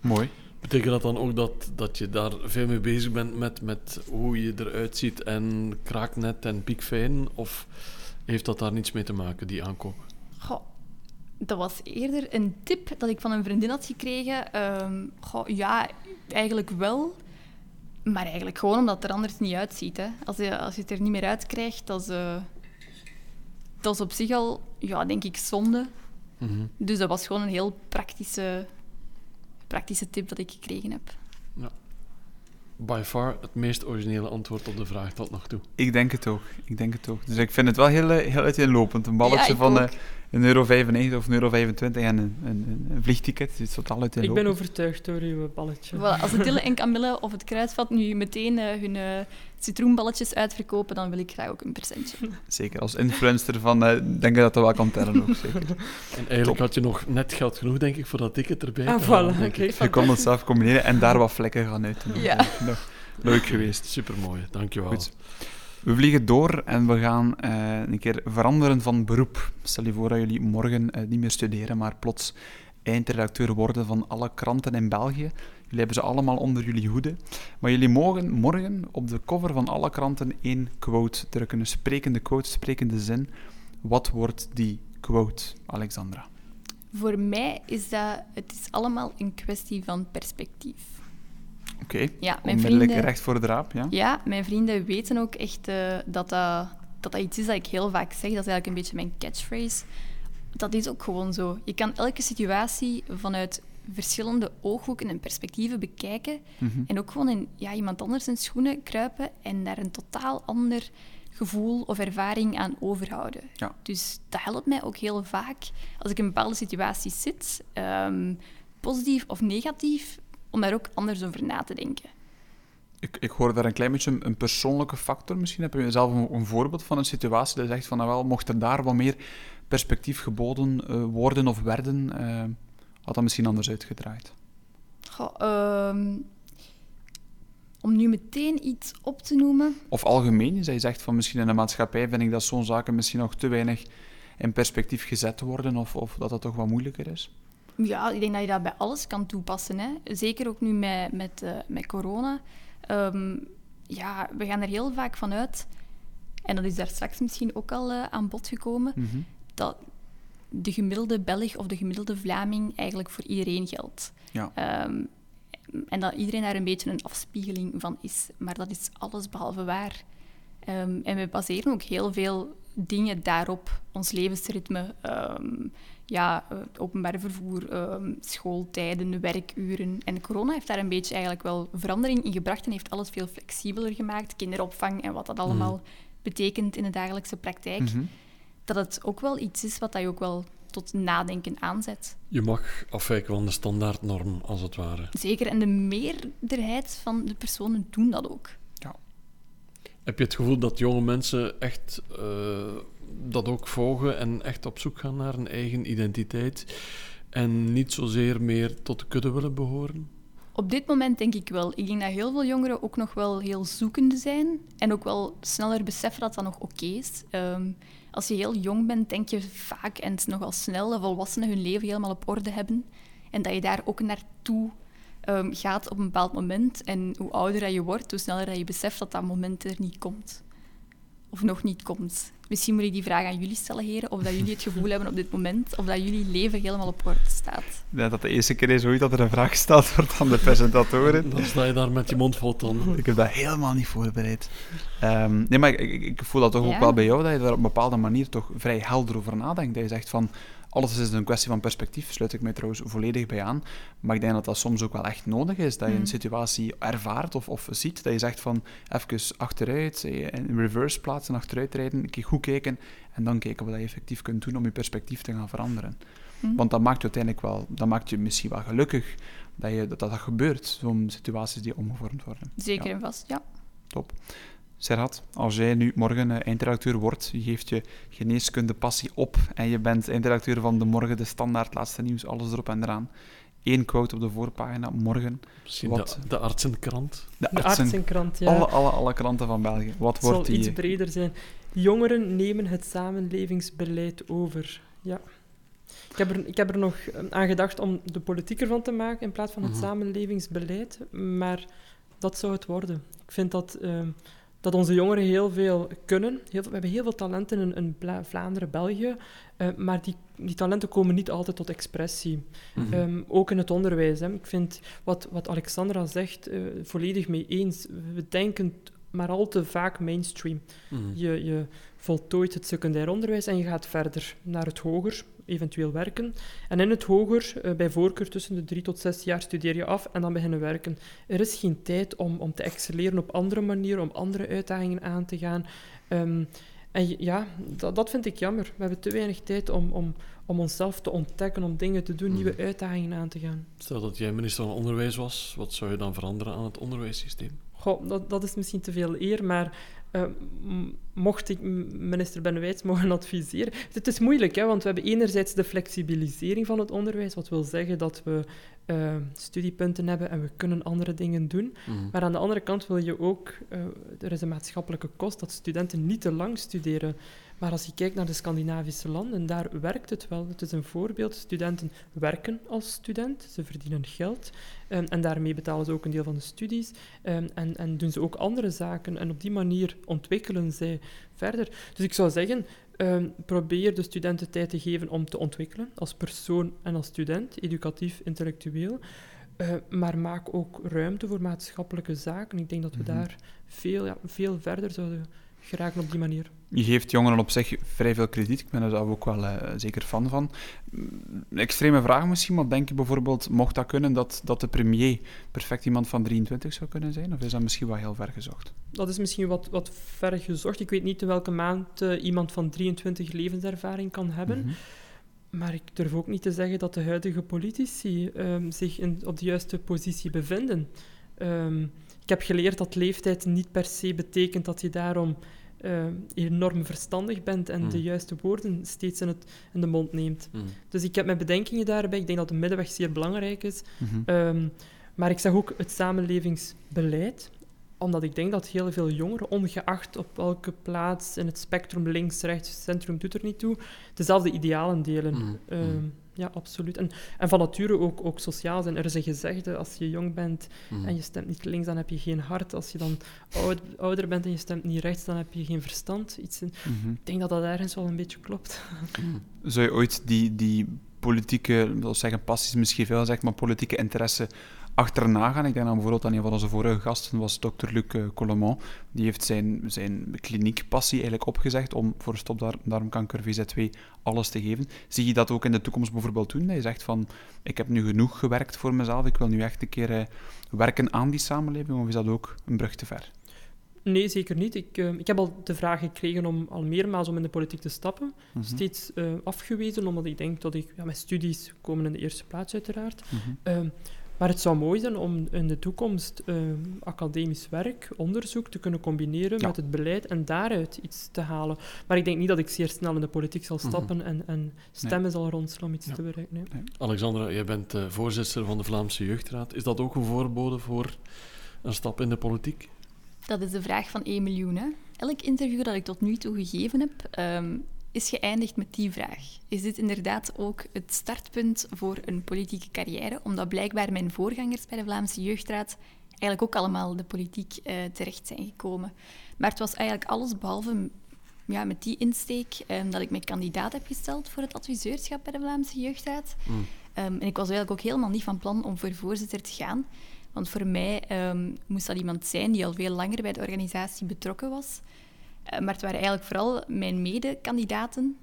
Mooi. Betekent dat dan ook dat, dat je daar veel mee bezig bent met, met hoe je eruit ziet en kraaknet en piekfijn? Of heeft dat daar niets mee te maken, die aankoop? Goh, dat was eerder een tip dat ik van een vriendin had gekregen. Ehm, goh, ja, eigenlijk wel. Maar eigenlijk gewoon omdat het er anders niet uitziet. Hè. Als, je, als je het er niet meer uit krijgt, dat is, eh, dat is op zich al, ja, denk ik, zonde. Mhm. Dus dat was gewoon een heel praktische, praktische tip dat ik gekregen heb. By far het meest originele antwoord op de vraag tot nog toe. Ik denk het ook. Ik denk het ook. Dus ik vind het wel heel, eh, heel uiteenlopend. Een balletje Ja, van ook. Een euro 95 of een euro 25 en een, een, een vliegticket. Het is totaal Ik uiteenlopend. ben overtuigd door uw balletje. Voilà, als de Dille en Camille of het Kruidvat nu meteen eh, hun eh, citroenballetjes uitverkopen, dan wil ik graag ook een percentje. Zeker, als influencer van, eh, denk ik dat dat wel kan tellen ook, zeker. [laughs] En eigenlijk Top. had je nog net geld genoeg, denk ik, voor dat ticket erbij Ah, te halen, voilà, denk ik. oké. Je kon het zelf combineren en daar wat vlekken gaan uit. Ja. Nog leuk geweest. Supermooi, dankjewel. Goed. We vliegen door en we gaan eh, een keer veranderen van beroep. Stel je voor dat jullie morgen eh, niet meer studeren, maar plots eindredacteur worden van alle kranten in België. Jullie hebben ze allemaal onder jullie hoede. Maar jullie mogen morgen op de cover van alle kranten één quote drukken. Een sprekende quote, sprekende zin. Wat wordt die quote, Alexandra? Voor mij is dat, het is allemaal een kwestie van perspectief. Oké, Ja, mijn onmiddellijk vrienden, recht voor de raap, ja? ja, mijn vrienden weten ook echt eh, dat dat dat dat iets is dat ik heel vaak zeg. Dat is eigenlijk een beetje mijn catchphrase. Dat is ook gewoon zo. Je kan elke situatie vanuit verschillende ooghoeken en perspectieven bekijken. Mhm. En ook gewoon in ja, iemand anders zijn schoenen kruipen en daar een totaal ander gevoel of ervaring aan overhouden. Ja. Dus dat helpt mij ook heel vaak als ik in bepaalde situaties zit, ehm, positief of negatief, om daar ook anders over na te denken. Ik, ik hoor daar een klein beetje een, een persoonlijke factor. Misschien heb je zelf een, een voorbeeld van een situatie dat je zegt van, nou wel, mocht er daar wat meer perspectief geboden eh, worden of werden, eh, had dat misschien anders uitgedraaid. Goh, ehm, om nu meteen iets op te noemen. Of algemeen, dat je zegt van misschien in de maatschappij vind ik dat zo'n zaken misschien nog te weinig in perspectief gezet worden, of, of dat dat toch wat moeilijker is. Ja, ik denk dat je dat bij alles kan toepassen. Hè. Zeker ook nu met, met, eh, met corona. Ehm, ja, we gaan er heel vaak van uit, en dat is daar straks misschien ook al eh, aan bod gekomen, Mhm. dat de gemiddelde Belg of de gemiddelde Vlaming eigenlijk voor iedereen geldt. Ja. Ehm, en dat iedereen daar een beetje een afspiegeling van is. Maar dat is alles behalve waar. Ehm, en we baseren ook heel veel dingen daarop. Ons levensritme, ja, eh, openbaar vervoer, ehm, schooltijden, werkuren. En corona heeft daar een beetje eigenlijk wel verandering in gebracht en heeft alles veel flexibeler gemaakt. Kinderopvang en wat dat allemaal betekent in de dagelijkse praktijk. Mhm. Dat het ook wel iets is wat dat je ook wel tot nadenken aanzet. Je mag afwijken van de standaardnorm, als het ware. Zeker, en de meerderheid van de personen doen dat ook. Heb je het gevoel dat jonge mensen echt eh, dat ook volgen en echt op zoek gaan naar een eigen identiteit en niet zozeer meer tot de kudde willen behoren? Op dit moment denk ik wel. Ik denk dat heel veel jongeren ook nog wel heel zoekende zijn en ook wel sneller beseffen dat dat nog oké is. Ehm, als je heel jong bent, denk je vaak en nogal snel dat volwassenen hun leven helemaal op orde hebben en dat je daar ook naartoe ehm, gaat op een bepaald moment. En hoe ouder je wordt, hoe sneller je beseft dat dat moment er niet komt. Of nog niet komt. Misschien moet ik die vraag aan jullie stellen, heren, of dat jullie het gevoel hebben op dit moment, of dat jullie leven helemaal op orde staat. Ik denk dat de eerste keer is ooit dat er een vraag gesteld wordt aan de presentatoren. Dan sta je daar met je mond vol tanden. Ik heb dat helemaal niet voorbereid. Ehm, nee, maar ik, ik, ik voel dat toch ook wel bij jou, dat je daar op een bepaalde manier toch vrij helder over nadenkt. Dat je zegt van, alles is een kwestie van perspectief, sluit ik mij trouwens volledig bij aan. Maar ik denk dat dat soms ook wel echt nodig is, dat je een Mm. situatie ervaart of, of ziet, dat je zegt van, even achteruit, eh, in reverse plaatsen, achteruit rijden, een keer goed kijken, en dan kijken wat je effectief kunt doen om je perspectief te gaan veranderen. Hm? Want dat maakt je uiteindelijk wel, dat maakt je misschien wel gelukkig dat je, dat, dat gebeurt, zo'n situaties die omgevormd worden. Zeker Ja. en vast, ja. Top. Serhat, als jij nu morgen eh, eindredacteur wordt, je geeft je geneeskunde passie op en je bent eindredacteur van De Morgen, De Standaard, Laatste Nieuws, alles erop en eraan. Eén quote op de voorpagina, morgen. Misschien Wat? de, de artsenkrant. De De artsen, artsenkrant, ja. alle, alle, alle kranten van België. Wat Het zal wordt die... iets breder zijn. Jongeren nemen het samenlevingsbeleid over. Ja. Ik heb, er, ik heb er nog eh, aan gedacht om de politiek ervan te maken in plaats van het Mhm. samenlevingsbeleid, maar dat zou het worden. Ik vind dat, eh, dat onze jongeren heel veel kunnen. Heel we hebben heel veel talenten in, in Bla- Vlaanderen, België, eh, maar die, die talenten komen niet altijd tot expressie. Mhm. Ehm, ook in het onderwijs. Hè. Ik vind wat, wat Alexandra zegt eh, volledig mee eens. We denken maar al te vaak mainstream. Mhm. Je, je voltooit het secundair onderwijs en je gaat verder naar het hoger, eventueel werken. En in het hoger, eh, bij voorkeur tussen de drie tot zes jaar, studeer je af en dan beginnen werken. Er is geen tijd om, om te excelleren op andere manieren, om andere uitdagingen aan te gaan. Ehm, en ja, dat, dat vind ik jammer. We hebben te weinig tijd om, om, om onszelf te ontdekken, om dingen te doen, Mhm. nieuwe uitdagingen aan te gaan. Stel dat jij minister van Onderwijs was, wat zou je dan veranderen aan het onderwijssysteem? Goh, dat, dat is misschien te veel eer, maar eh, mocht ik minister Ben Wijts mogen adviseren... Het is moeilijk, hè, want we hebben enerzijds de flexibilisering van het onderwijs, wat wil zeggen dat we eh, studiepunten hebben en we kunnen andere dingen doen. Mhm. Maar aan de andere kant wil je ook... eh, er is een maatschappelijke kost dat studenten niet te lang studeren. Maar als je kijkt naar de Scandinavische landen, daar werkt het wel. Het is een voorbeeld. Studenten werken als student, ze verdienen geld. eh, en daarmee betalen ze ook een deel van de studies. eh, en, en doen ze ook andere zaken. En op die manier ontwikkelen zij verder. Dus ik zou zeggen, eh, probeer de studenten tijd te geven om te ontwikkelen, als persoon en als student, educatief, intellectueel. Maar maak ook ruimte voor maatschappelijke zaken. Ik denk dat we Mhm. daar veel, ja, veel verder zouden geraken op die manier. Je geeft jongeren op zich vrij veel krediet. Ik ben er zelf ook wel uh, zeker fan van. Extreme vraag misschien, maar denk je bijvoorbeeld, mocht dat kunnen, dat, dat de premier perfect iemand van 23 zou kunnen zijn? Of is dat misschien wel heel ver gezocht? Dat is misschien wat, wat ver gezocht. Ik weet niet in welke maand uh, iemand van 23 levenservaring kan hebben. Mm -hmm. Maar ik durf ook niet te zeggen dat de huidige politici um, zich in, op de juiste positie bevinden. Um, ik heb geleerd dat leeftijd niet per se betekent dat je daarom uh, enorm verstandig bent en mm. de juiste woorden steeds in, het, in de mond neemt. Mm. Dus ik heb mijn bedenkingen daarbij. Ik denk dat de middenweg zeer belangrijk is. Mm -hmm. um, maar ik zeg ook het samenlevingsbeleid omdat ik denk dat heel veel jongeren, ongeacht op welke plaats in het spectrum, links, rechts, centrum, doet er niet toe, dezelfde idealen delen. Mm. Um, ja, absoluut. En, en van nature ook, ook sociaal zijn. Er is een gezegde, als je jong bent mm. en je stemt niet links, dan heb je geen hart. Als je dan oud, ouder bent en je stemt niet rechts, dan heb je geen verstand. Iets in, -hmm. Ik denk dat dat ergens wel een beetje klopt. Zou je ooit die, die politieke, wil zeggen passies misschien veel zegt, maar politieke interesse achterna gaan. Ik denk aan bijvoorbeeld aan een van onze vorige gasten was dokter Luc uh, Colomont. Die heeft zijn, zijn kliniekpassie eigenlijk opgezegd om voor stopdarmkanker VZ2 alles te geven. Zie je dat ook in de toekomst bijvoorbeeld doen? Dat je zegt van, ik heb nu genoeg gewerkt voor mezelf, ik wil nu echt een keer uh, werken aan die samenleving, of is dat ook een brug te ver? Nee, zeker niet. Ik, uh, ik heb al de vraag gekregen om al meermaals om in de politiek te stappen. Mm -hmm. Steeds uh, afgewezen, omdat ik denk dat ik... Ja, mijn studies komen in de eerste plaats, uiteraard. Mm -hmm. uh, maar het zou mooi zijn om in de toekomst academisch werk, onderzoek te kunnen combineren ja. met het beleid en daaruit iets te halen. Maar ik denk niet dat ik zeer snel in de politiek zal stappen mm -hmm. en, en, stemmen nee. zal ronselen om iets ja. te bereiken. Nee. Nee. Alexandra, jij bent voorzitter van de Vlaamse Jeugdraad. Is dat ook een voorbode voor een stap in de politiek? Dat is de vraag van 1 miljoen. Hè? Elk interview dat ik tot nu toe gegeven heb, um, is geëindigd met die vraag. Is dit inderdaad ook het startpunt voor een politieke carrière? Omdat blijkbaar mijn voorgangers bij de Vlaamse Jeugdraad eigenlijk ook allemaal de politiek uh, terecht zijn gekomen. Maar het was eigenlijk alles behalve ja, met die insteek um, dat ik mijn kandidaat heb gesteld voor het adviseurschap bij de Vlaamse Jeugdraad. Mm. Um, en ik was eigenlijk ook helemaal niet van plan om voor voorzitter te gaan. Want voor mij um, moest dat iemand zijn die al veel langer bij de organisatie betrokken was. Uh, maar het waren eigenlijk vooral mijn mede-kandidaten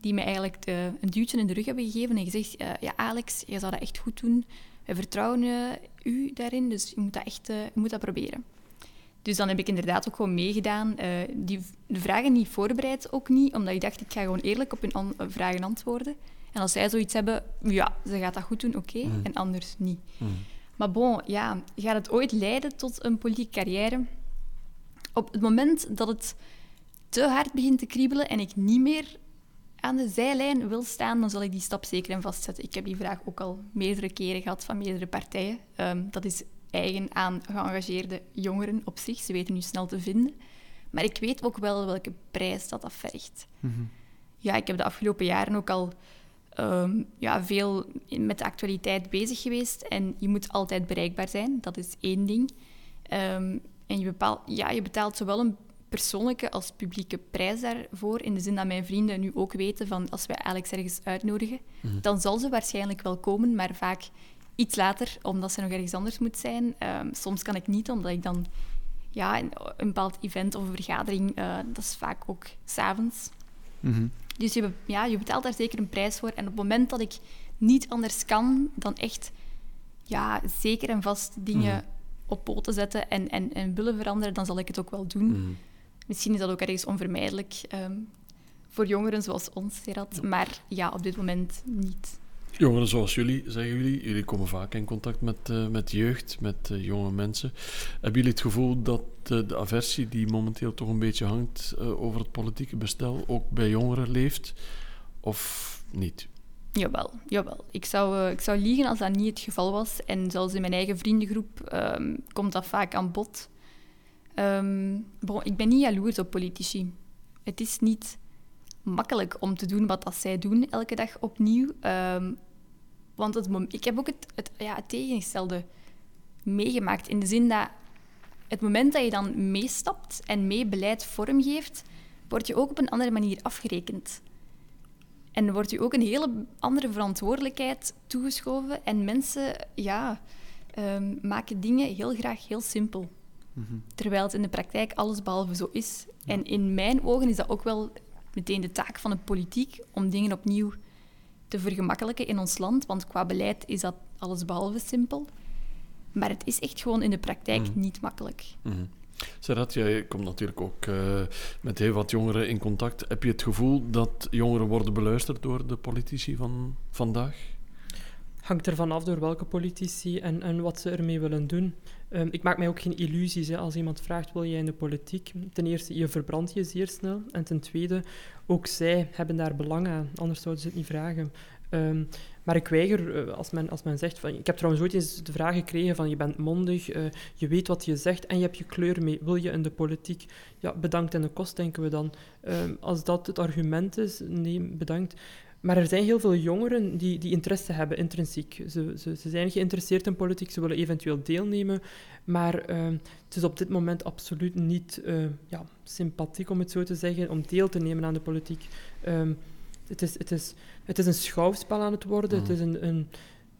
die mij eigenlijk de, een duwtje in de rug hebben gegeven en gezegd, uh, ja Alex, je zou dat echt goed doen. We vertrouwen uh, u daarin, dus je moet dat echt je moet dat proberen. Dus dan heb ik inderdaad ook gewoon meegedaan. die, de vragen niet voorbereid, ook niet, omdat ik dacht, ik ga gewoon eerlijk op hun vragen antwoorden. En als zij zoiets hebben, ja, ze gaat dat goed doen, oké, okay, mm. en anders niet. Mm. Maar bon, ja, gaat het ooit leiden tot een politieke carrière? Op het moment dat het te hard begint te kriebelen en ik niet meer aan de zijlijn wil staan, dan zal ik die stap zeker en vast zetten. Ik heb die vraag ook al meerdere keren gehad van meerdere partijen. Um, dat is eigen aan geëngageerde jongeren op zich. Ze weten nu snel te vinden. Maar ik weet ook wel welke prijs dat afvergt. Mm -hmm. Ja, ik heb de afgelopen jaren ook al um, ja, veel met de actualiteit bezig geweest. En je moet altijd bereikbaar zijn, dat is één ding. Um, en je, bepaalt, ja, je betaalt zowel een persoonlijke als publieke prijs daarvoor. In de zin dat mijn vrienden nu ook weten van als wij Alex ergens uitnodigen, Mhm. dan zal ze waarschijnlijk wel komen, maar vaak iets later, omdat ze nog ergens anders moet zijn. Um, soms kan ik niet, omdat ik dan ja, een, een bepaald event of een vergadering, uh, dat is vaak ook s'avonds. Mm -hmm. Dus je, ja, je betaalt daar zeker een prijs voor. En op het moment dat ik niet anders kan dan echt ja, zeker en vast dingen Mhm. op poten zetten en, en, en willen veranderen, dan zal ik het ook wel doen. Mhm. Misschien is dat ook ergens onvermijdelijk ehm, voor jongeren zoals ons, Gerard. Maar ja, op dit moment niet. Jongeren zoals jullie, zeggen jullie, jullie komen vaak in contact met, uh, met jeugd, met uh, jonge mensen. Hebben jullie het gevoel dat uh, de aversie die momenteel toch een beetje hangt over het politieke bestel ook bij jongeren leeft? Of niet? Jawel, jawel. Ik zou, ik zou liegen als dat niet het geval was. En zelfs in mijn eigen vriendengroep um, komt dat vaak aan bod. Um, bon, ik ben niet jaloers op politici. Het is niet makkelijk om te doen wat dat zij doen elke dag opnieuw. Um, want het ik heb ook het, het, ja, het tegengestelde meegemaakt. In de zin dat het moment dat je dan meestapt en mee beleid vormgeeft, word je ook op een andere manier afgerekend. En wordt je ook een hele andere verantwoordelijkheid toegeschoven. En mensen ja, um, maken dingen heel graag heel simpel. Mhm. Terwijl het in de praktijk allesbehalve zo is. En in mijn ogen is dat ook wel meteen de taak van de politiek om dingen opnieuw te vergemakkelijken in ons land. Want qua beleid is dat allesbehalve simpel. Maar het is echt gewoon in de praktijk mhm. niet makkelijk. Mm. Sarat, jij komt natuurlijk ook uh, met heel wat jongeren in contact. Heb je het gevoel dat jongeren worden beluisterd door de politici van vandaag? Hangt ervan af door welke politici en, en wat ze ermee willen doen. Um, ik maak mij ook geen illusies. Hè. Als iemand vraagt, wil jij in de politiek? Ten eerste, je verbrandt je zeer snel. En ten tweede, ook zij hebben daar belang aan. Anders zouden ze het niet vragen. Um, maar ik weiger, uh, als men, als men zegt... Van, ik heb trouwens ooit eens de vraag gekregen van... Je bent mondig, uh, je weet wat je zegt en je hebt je kleur mee. Wil je in de politiek? Ja, bedankt en de kost, denken we dan. Um, als dat het argument is, nee, bedankt. Maar er zijn heel veel jongeren die, die interesse hebben, intrinsiek. Ze, ze, ze zijn geïnteresseerd in politiek, ze willen eventueel deelnemen. Maar uh, het is op dit moment absoluut niet uh, ja, sympathiek, om het zo te zeggen, om deel te nemen aan de politiek. Um, het, is, het, is, het is een schouwspel aan het worden. Mm. Het, is een, een,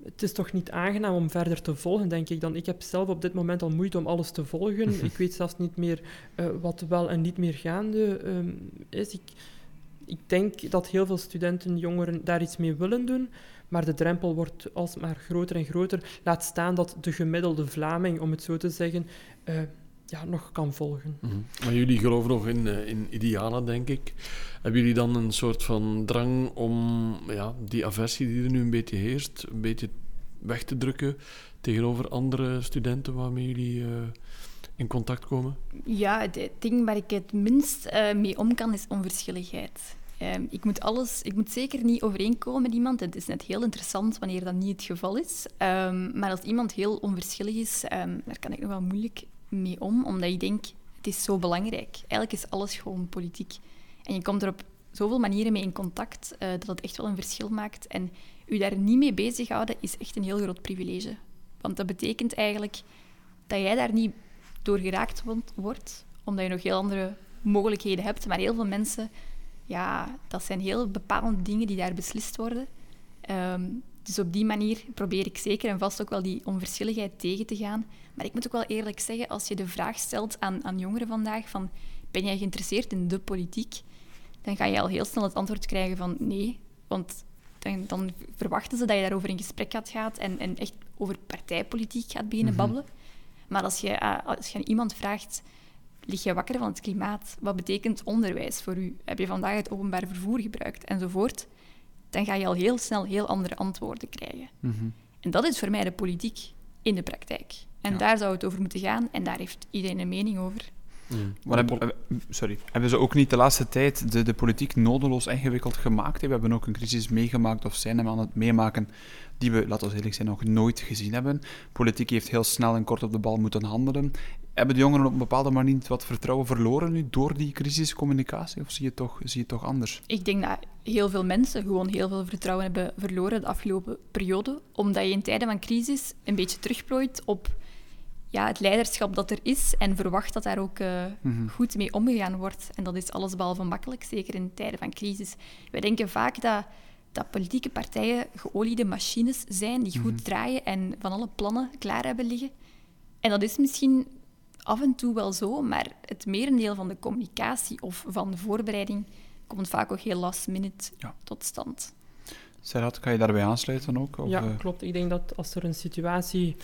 het is toch niet aangenaam om verder te volgen, denk ik. Dan, ik heb zelf op dit moment al moeite om alles te volgen. [laughs] ik weet zelfs niet meer uh, wat wel en niet meer gaande um, is. Ik, ik denk dat heel veel studenten, jongeren daar iets mee willen doen, maar de drempel wordt alsmaar groter en groter. Laat staan dat de gemiddelde Vlaming, om het zo te zeggen, uh, ja, nog kan volgen. -hmm. Maar jullie geloven nog in, uh, in idealen, denk ik. Hebben jullie dan een soort van drang om ja, die aversie die er nu een beetje heerst, een beetje weg te drukken tegenover andere studenten waarmee jullie uh, in contact komen? Ja, het ding waar ik het minst uh, mee om kan is onverschilligheid. Um, ik, moet alles, ik moet zeker niet overeenkomen met iemand. Het is net heel interessant wanneer dat niet het geval is. Um, maar als iemand heel onverschillig is, um, daar kan ik nog wel moeilijk mee om, omdat ik denk, het is zo belangrijk. Eigenlijk is alles gewoon politiek. En je komt er op zoveel manieren mee in contact uh, dat het echt wel een verschil maakt. En u daar niet mee bezighouden is echt een heel groot privilege. Want dat betekent eigenlijk dat jij daar niet door geraakt wordt, omdat je nog heel andere mogelijkheden hebt. Maar heel veel mensen, ja, dat zijn heel bepaalde dingen die daar beslist worden. Um, dus op die manier probeer ik zeker en vast ook wel die onverschilligheid tegen te gaan. Maar ik moet ook wel eerlijk zeggen, als je de vraag stelt aan, aan jongeren vandaag van ben jij geïnteresseerd in de politiek? Dan ga je al heel snel het antwoord krijgen van nee, want dan, dan verwachten ze dat je daarover in gesprek gaat, gaat en, en echt over partijpolitiek gaat beginnen mhm. babbelen. Maar als je, uh, als je iemand vraagt, lig je wakker van het klimaat? Wat betekent onderwijs voor u? Heb je vandaag het openbaar vervoer gebruikt? Enzovoort. Dan ga je al heel snel heel andere antwoorden krijgen. Mhm. En dat is voor mij de politiek in de praktijk. En daar zou het over moeten gaan en daar heeft iedereen een mening over. Mm. Maar hebben, sorry, hebben ze ook niet de laatste tijd de, de politiek nodeloos ingewikkeld gemaakt? We hebben ook een crisis meegemaakt of zijn we aan het meemaken die we, laten we eerlijk zijn, nog nooit gezien hebben. Politiek heeft heel snel en kort op de bal moeten handelen. Hebben de jongeren op een bepaalde manier niet wat vertrouwen verloren nu door die crisiscommunicatie? Of zie je, het toch, zie je het toch anders? Ik denk dat heel veel mensen gewoon heel veel vertrouwen hebben verloren de afgelopen periode. Omdat je in tijden van crisis een beetje terugplooit op ja, het leiderschap dat er is en verwacht dat daar ook uh, mm-hmm. goed mee omgegaan wordt. En dat is allesbehalve makkelijk, zeker in tijden van crisis. Wij denken vaak dat, dat politieke partijen geoliede machines zijn die goed mm-hmm. draaien en van alle plannen klaar hebben liggen. En dat is misschien af en toe wel zo, maar het merendeel van de communicatie of van de voorbereiding komt vaak ook heel last minute ja. tot stand. Serhat, kan je daarbij aansluiten ook? Of, ja, eh? klopt. Ik denk dat als er een situatie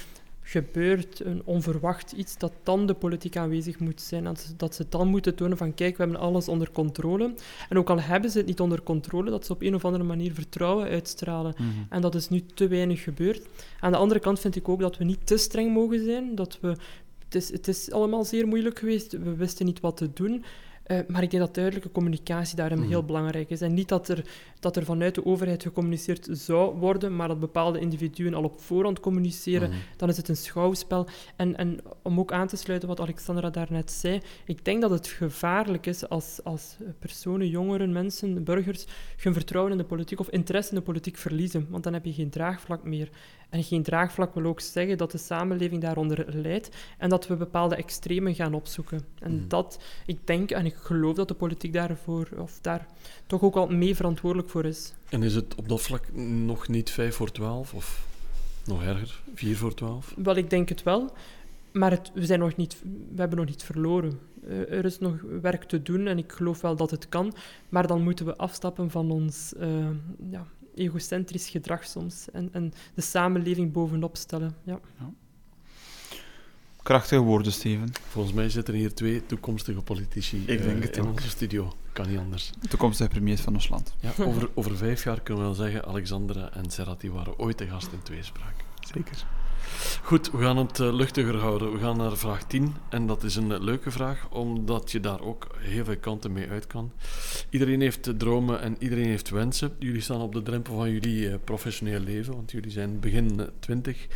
gebeurt, een onverwacht iets, dat dan de politiek aanwezig moet zijn. Dat ze, dat ze dan moeten tonen van kijk, we hebben alles onder controle. En ook al hebben ze het niet onder controle, dat ze op een of andere manier vertrouwen uitstralen. Mhm. En dat is nu te weinig gebeurd. Aan de andere kant vind ik ook dat we niet te streng mogen zijn, dat we het is, het is allemaal zeer moeilijk geweest. We wisten niet wat te doen. Uh, maar ik denk dat duidelijke communicatie daarin mm. heel belangrijk is. En niet dat er, dat er vanuit de overheid gecommuniceerd zou worden, maar dat bepaalde individuen al op voorhand communiceren. Mm. Dan is het een schouwspel. En, en om ook aan te sluiten wat Alexandra daarnet zei, ik denk dat het gevaarlijk is als, als personen, jongeren, mensen, burgers, hun vertrouwen in de politiek of interesse in de politiek verliezen. Want dan heb je geen draagvlak meer. En geen draagvlak wil ook zeggen dat de samenleving daaronder leidt en dat we bepaalde extremen gaan opzoeken. En mm. dat, ik denk en ik geloof dat de politiek daarvoor, of daar toch ook al mee verantwoordelijk voor is. En is het op dat vlak nog niet 5 voor 12 of nog erger, 4 voor 12? Wel, ik denk het wel. maar het, we, zijn nog niet, we hebben nog niet verloren. Uh, er is nog werk te doen en ik geloof wel dat het kan. Maar dan moeten we afstappen van ons uh, ja, egocentrisch gedrag soms. En, en de samenleving bovenop stellen. Ja. ja. Krachtige woorden, Steven. Volgens mij zitten hier twee toekomstige politici ik denk het in onze studio. Kan niet anders. Toekomstige premiers van ons land. Ja, over, over vijf jaar kunnen we wel zeggen, Alexandra en Serrat die waren ooit de gast in Tweespraak. Zeker. Goed, we gaan het uh, luchtiger houden. We gaan naar vraag 10. En dat is een leuke vraag, omdat je daar ook heel veel kanten mee uit kan. Iedereen heeft dromen en iedereen heeft wensen. Jullie staan op de drempel van jullie professioneel leven, want jullie zijn begin 20.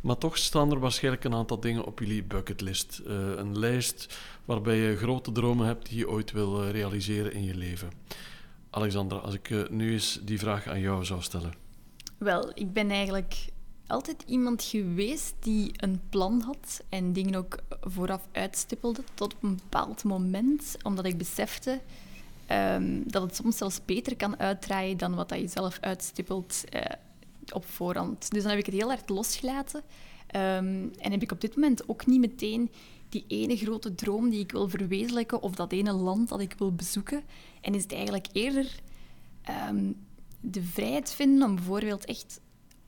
Maar toch staan er waarschijnlijk een aantal dingen op jullie bucketlist. Uh, een lijst waarbij je grote dromen hebt die je ooit wil realiseren in je leven. Alexandra, als ik nu eens die vraag aan jou zou stellen. Wel, ik ben eigenlijk altijd iemand geweest die een plan had en dingen ook vooraf uitstippelde tot op een bepaald moment, omdat ik besefte um, dat het soms zelfs beter kan uitdraaien dan wat dat je zelf uitstippelt uh, op voorhand. Dus dan heb ik het heel hard losgelaten um, en heb ik op dit moment ook niet meteen die ene grote droom die ik wil verwezenlijken of dat ene land dat ik wil bezoeken. En is het eigenlijk eerder um, de vrijheid vinden om bijvoorbeeld echt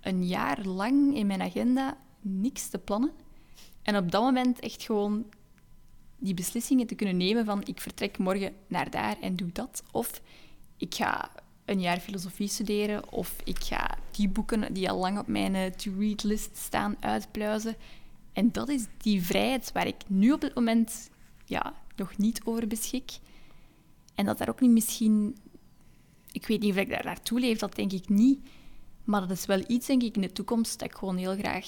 een jaar lang in mijn agenda niks te plannen. En op dat moment echt gewoon die beslissingen te kunnen nemen van ik vertrek morgen naar daar en doe dat. Of ik ga een jaar filosofie studeren. Of ik ga die boeken die al lang op mijn to-read list staan uitpluizen. En dat is die vrijheid waar ik nu op dit moment ja, nog niet over beschik. En dat daar ook niet misschien... Ik weet niet of ik daar naartoe leef, dat denk ik niet. Maar dat is wel iets, denk ik, in de toekomst dat ik gewoon heel graag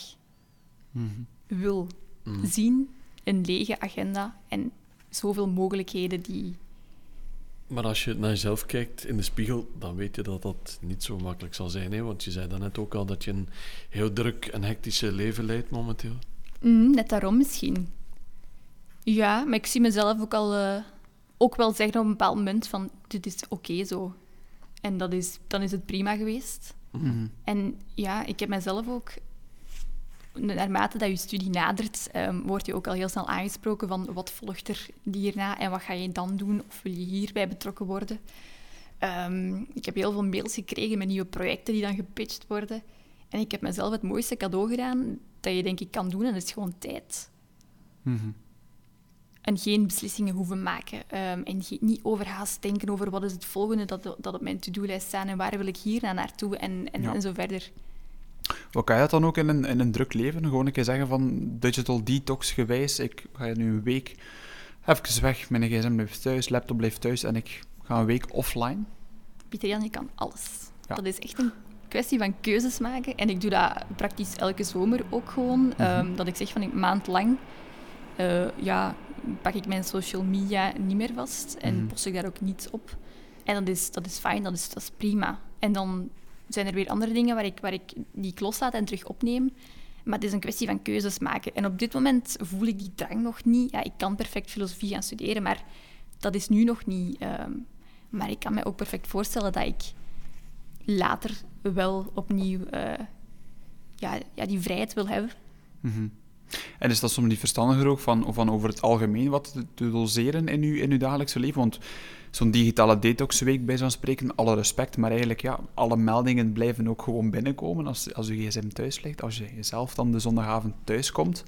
mhm. wil mhm. zien. Een lege agenda en zoveel mogelijkheden die... Maar als je naar jezelf kijkt in de spiegel, dan weet je dat dat niet zo makkelijk zal zijn. Hè? Want je zei daarnet ook al dat je een heel druk en hectische leven leidt momenteel. Mm, net daarom misschien. Ja, maar ik zie mezelf ook al uh, ook wel zeggen op een bepaald moment van dit is oké zo. En dat is, dan is het prima geweest. Mhm. En ja, ik heb mezelf ook, naarmate dat je studie nadert, um, word je ook al heel snel aangesproken van wat volgt er hierna en wat ga je dan doen of wil je hierbij betrokken worden. Um, ik heb heel veel mails gekregen met nieuwe projecten die dan gepitcht worden. En ik heb mezelf het mooiste cadeau gedaan dat je denk ik kan doen en dat is gewoon tijd. Mm en geen beslissingen hoeven maken. Um, en niet overhaast denken over wat is het volgende dat, dat op mijn to-do-lijst staat en waar wil ik hier naartoe en, en, en zo verder. Wat kan je dat dan ook in een, in een druk leven? Gewoon een keer zeggen van digital detox gewijs, ik ga nu een week even weg, mijn gsm blijft thuis, laptop blijft thuis en ik ga een week offline? Pieter Jan, je kan alles. Dat is echt een kwestie van keuzes maken. En ik doe dat praktisch elke zomer ook gewoon. Mhm. Ehm, dat ik zeg van een maand lang uh, ja, pak ik mijn social media niet meer vast en mm post ik daar ook niets op. En dat is, dat is fijn, dat is, dat is prima. En dan zijn er weer andere dingen waar ik, waar ik die ik loslaat en terug opneem. Maar het is een kwestie van keuzes maken. En op dit moment voel ik die drang nog niet. Ja, ik kan perfect filosofie gaan studeren, maar dat is nu nog niet. Ehm, maar ik kan me ook perfect voorstellen dat ik later wel opnieuw uh, ja, ja, die vrijheid wil hebben. Mm en is dat soms niet verstandiger ook van, van over het algemeen wat te, doseren in uw, in uw dagelijkse leven? Want zo'n digitale detoxweek bij zo'n spreken, alle respect, maar eigenlijk ja, alle meldingen blijven ook gewoon binnenkomen als, als uw gsm thuis ligt. Als je jezelf dan de zondagavond thuis komt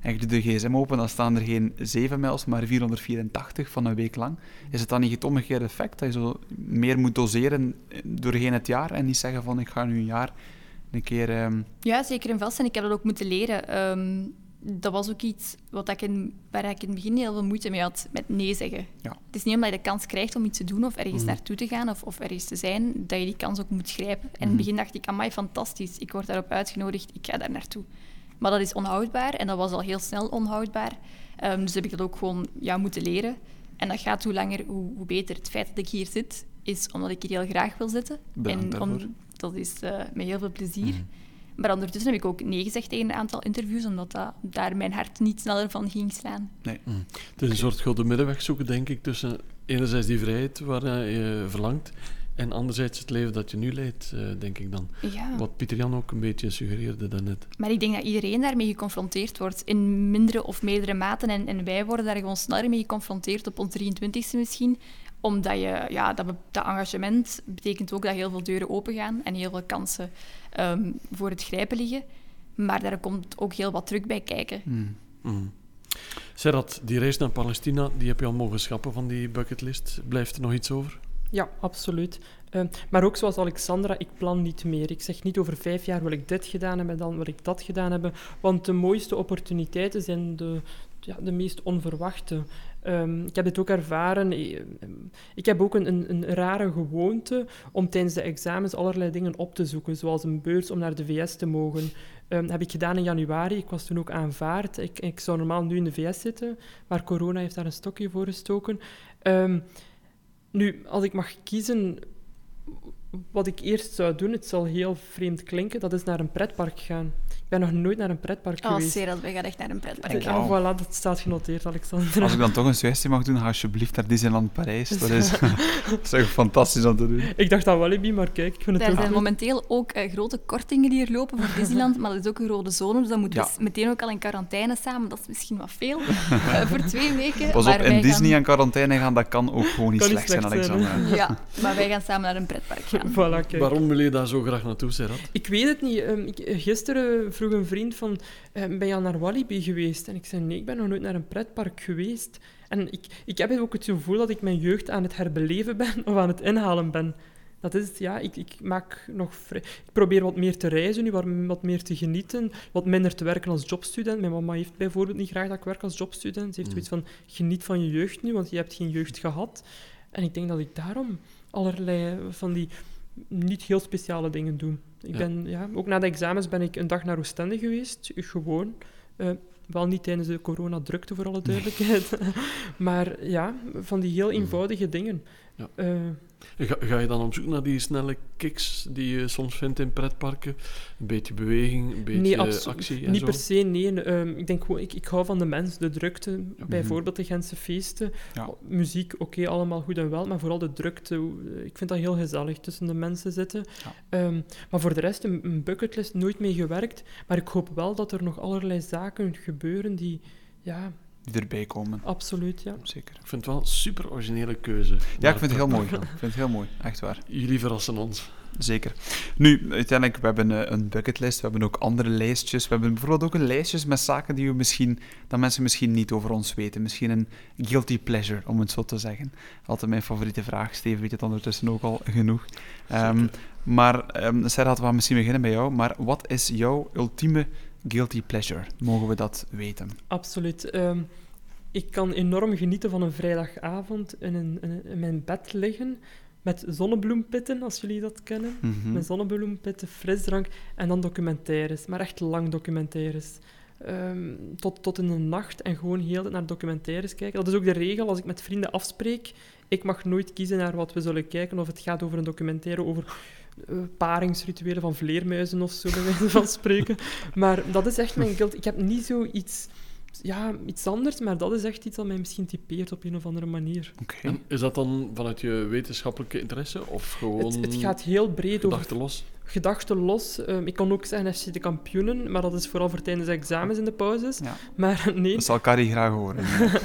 en je doet de gsm open, dan staan er geen 7 mails, maar 484 van een week lang. Is het dan niet het omgekeerde effect, dat je zo meer moet doseren doorheen het jaar en niet zeggen van ik ga nu een jaar een keer... Ehm, ja, zeker en vast. En ik heb dat ook moeten leren. Um dat was ook iets wat ik in, waar ik in het begin heel veel moeite mee had, met nee zeggen. Ja. Het is niet omdat je de kans krijgt om iets te doen of ergens mm. naartoe te gaan of, of ergens te zijn, dat je die kans ook moet grijpen. En in het mhm. begin dacht ik, amai, fantastisch, ik word daarop uitgenodigd, ik ga daar naartoe. Maar dat is onhoudbaar en dat was al heel snel onhoudbaar. Um, dus heb ik dat ook gewoon ja, moeten leren. En dat gaat hoe langer, hoe, hoe, beter. Het feit dat ik hier zit, is omdat ik hier heel graag wil zitten. Bedankt en om, dat is uh, met heel veel plezier. Mhm. Maar ondertussen heb ik ook nee gezegd tegen een aantal interviews, omdat dat, daar mijn hart niet sneller van ging slaan. Nee. Mm. Het is een soort gouden middenweg zoeken, denk ik, tussen enerzijds die vrijheid waar je verlangt En anderzijds het leven dat je nu leidt, eh, denk ik dan. Ja. Wat Pieter Jan ook een beetje suggereerde daarnet. Maar ik denk dat iedereen daarmee geconfronteerd wordt in mindere of meerdere maten. En, en wij worden daar gewoon sneller mee geconfronteerd op ons 23e misschien. Omdat je, ja, dat, dat engagement betekent ook dat heel veel deuren opengaan en heel veel kansen ehm, voor het grijpen liggen. Maar daar komt ook heel wat druk bij kijken. Mm. Serhat, die reis naar Palestina, die heb je al mogen schappen van die bucketlist. Blijft er nog iets over? Ja, absoluut. Eh, maar ook zoals Alexandra, ik plan niet meer. Ik zeg niet over vijf jaar wil ik dit gedaan hebben, dan wil ik dat gedaan hebben. Want de mooiste opportuniteiten zijn de, ja, de meest onverwachte. Ehm, ik heb dit ook ervaren. Eh, Ik heb ook een, een, rare gewoonte om tijdens de examens allerlei dingen op te zoeken, zoals een beurs om naar de VS te mogen. Ehm heb ik gedaan in januari. Ik was toen ook aanvaard. Ik, ik zou normaal nu in de VS zitten, maar corona heeft daar een stokje voor gestoken. Ehm, nu, als ik mag kiezen wat ik eerst zou doen, het zal heel vreemd klinken, dat is naar een pretpark gaan. Ik ben nog nooit naar een pretpark Oh, geweest. Serad, wij gaan echt naar een pretpark gaan. Ja, voilà, dat staat genoteerd, Alexander. Als ik dan toch een suggestie mag doen, ga alsjeblieft naar Disneyland Parijs. Dat is, [laughs] [laughs] dat is echt fantastisch om te doen. Ik dacht aan Walibi, maar kijk, ik vind het Er zijn momenteel ook eh, grote kortingen die er lopen voor [laughs] Disneyland, maar dat is ook een rode zone, dus dan moeten we Ja. meteen ook al in quarantaine samen. Dat is misschien wat veel eh, voor twee weken. Pas op, in Disney gaan- aan quarantaine gaan, dat kan ook gewoon niet Kan niet slecht zijn, slecht zijn, hè? Alexander. Ja, maar wij gaan samen naar een pretpark gaan. Voilà, kijk. Waarom wil je daar zo graag naartoe, Serhat? Ik weet het niet. Ehm, ik, gisteren vroeg een vriend van, ehm, ben je al naar Walibi geweest? En ik zei, nee, ik ben nog nooit naar een pretpark geweest. En ik, ik heb ook het gevoel dat ik mijn jeugd aan het herbeleven ben [laughs] of aan het inhalen ben. Dat is het, ja. Ik, ik, maak nog vrij- ik probeer wat meer te reizen nu, wat, wat meer te genieten, wat minder te werken als jobstudent. Mijn mama heeft bijvoorbeeld niet graag dat ik werk als jobstudent. Ze heeft Mm. zoiets van, geniet van je jeugd nu, want je hebt geen jeugd gehad. En ik denk dat ik daarom allerlei van die niet heel speciale dingen doe. Ik Ja. ben, ja, ook na de examens ben ik een dag naar Oostende geweest, gewoon. Eh, wel niet tijdens de coronadrukte, voor alle duidelijkheid. [laughs] maar ja, van die heel eenvoudige dingen. Ja. Eh, Ga, ga je dan op zoek naar die snelle kicks die je soms vindt in pretparken? Een beetje beweging, een beetje nee, actie en niet zo? per se, nee. Ehm, ik denk gewoon, ik, ik hou van de mens, de drukte. Bijvoorbeeld de Gentse feesten. Ja. Muziek, oké, allemaal goed en wel, maar vooral de drukte. Ik vind dat heel gezellig, tussen de mensen zitten. Ja. Ehm, maar voor de rest, een, een bucketlist, nooit mee gewerkt. Maar ik hoop wel dat er nog allerlei zaken gebeuren die... Ja, Die erbij komen, absoluut, ja. zeker. Ik vind het wel een super originele keuze. Ja, ik vind het heel mooi. Ik vind het heel mooi, echt waar. Jullie verrassen ons. Zeker. Nu, uiteindelijk, we hebben eh, een bucketlist, we hebben ook andere lijstjes. We hebben bijvoorbeeld ook een lijstjes met zaken die we misschien, dat mensen misschien niet over ons weten. Misschien een guilty pleasure, om het zo te zeggen. Altijd mijn favoriete vraag. Steven weet het ondertussen ook al genoeg. Ehm, maar, um, Serhat, we gaan misschien beginnen bij jou. Maar wat is jouw ultieme guilty pleasure? Mogen we dat weten? Absoluut. Ehm, ik kan enorm genieten van een vrijdagavond in, een, in, mijn bed liggen met zonnebloempitten, als jullie dat kennen. Mhm. Met zonnebloempitten, frisdrank en dan documentaires, maar echt lang documentaires. Ehm, tot, tot in de nacht en gewoon heel naar documentaires kijken. Dat is ook de regel als ik met vrienden afspreek. Ik mag nooit kiezen naar wat we zullen kijken, of het gaat over een documentaire over eh, paringsrituelen van vleermuizen of zo, bij wijze van spreken. Maar dat is echt mijn guilt. Ik heb niet zoiets, ja, iets anders, maar dat is echt iets dat mij misschien typeert op een of andere manier. Oké. Is dat dan vanuit je wetenschappelijke interesse of gewoon Het, het gaat heel breed over gedachtelos? gedachten los. Ehm, ik kan ook zeggen FC de kampioenen, maar dat is vooral voor tijdens de examens in de pauzes. Ja. Maar [laughs] nee, Dat zal Carrie graag horen.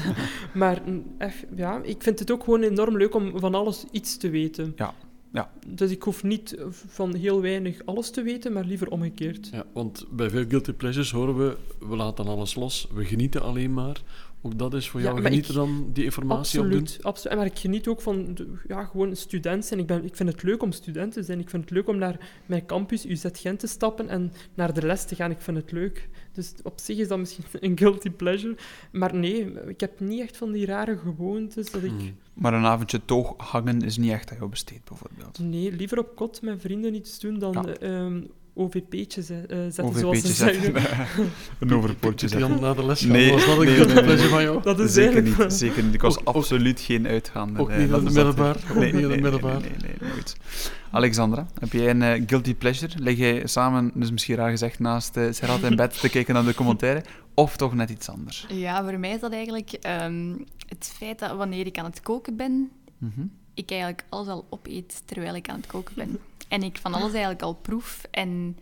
[laughs] maar mm, echt, ja, ik vind het ook gewoon enorm leuk om van alles iets te weten. Ja, ja. Dus ik hoef niet van heel weinig alles te weten, maar liever omgekeerd. Ja, want bij veel guilty pleasures horen we, we laten alles los, we genieten alleen maar. Ook dat is voor Ja, jou maar genieten ik- dan die informatie opdoen? Absoluut, absoluut. Maar ik geniet ook van de- ja, gewoon student zijn. Ik, ben, ik vind het leuk om student te zijn. Ik vind het leuk om naar mijn campus UZ Gent te stappen en naar de les te gaan. Ik vind het leuk. Dus op zich is dat misschien [laughs] een guilty pleasure. Maar nee, ik heb niet echt van die rare gewoontes dat ik... Hmm. Maar een avondje toog hangen is niet echt aan jou besteed, bijvoorbeeld. Nee, liever op kot met vrienden iets doen dan Ja. eh, OVP'tjes eh, zetten, zoals ze zeggen. [laughs] een overpoortje zetten. na de les gaan, Nee, was dat een nee, guilty nee, nee. pleasure van jou? Dat is Zeker eigenlijk... niet, zeker niet. Ik was Ook- ook- absoluut geen uitgaander. ook eh, niet in dat, middelbaar? Nee, nee, nee, middelbaar? Nee, nee, nee, nooit. Alexandra, heb jij een eh, guilty pleasure? Lig jij samen, dus misschien raar gezegd, naast uh, Serhat in bed te kijken naar de documentaire? Of toch net iets anders? Ja, voor mij is dat eigenlijk ehm, het feit dat wanneer ik aan het koken ben, Mhm. ik eigenlijk alles al opeet terwijl ik aan het koken ben. En ik van alles eigenlijk al proef. En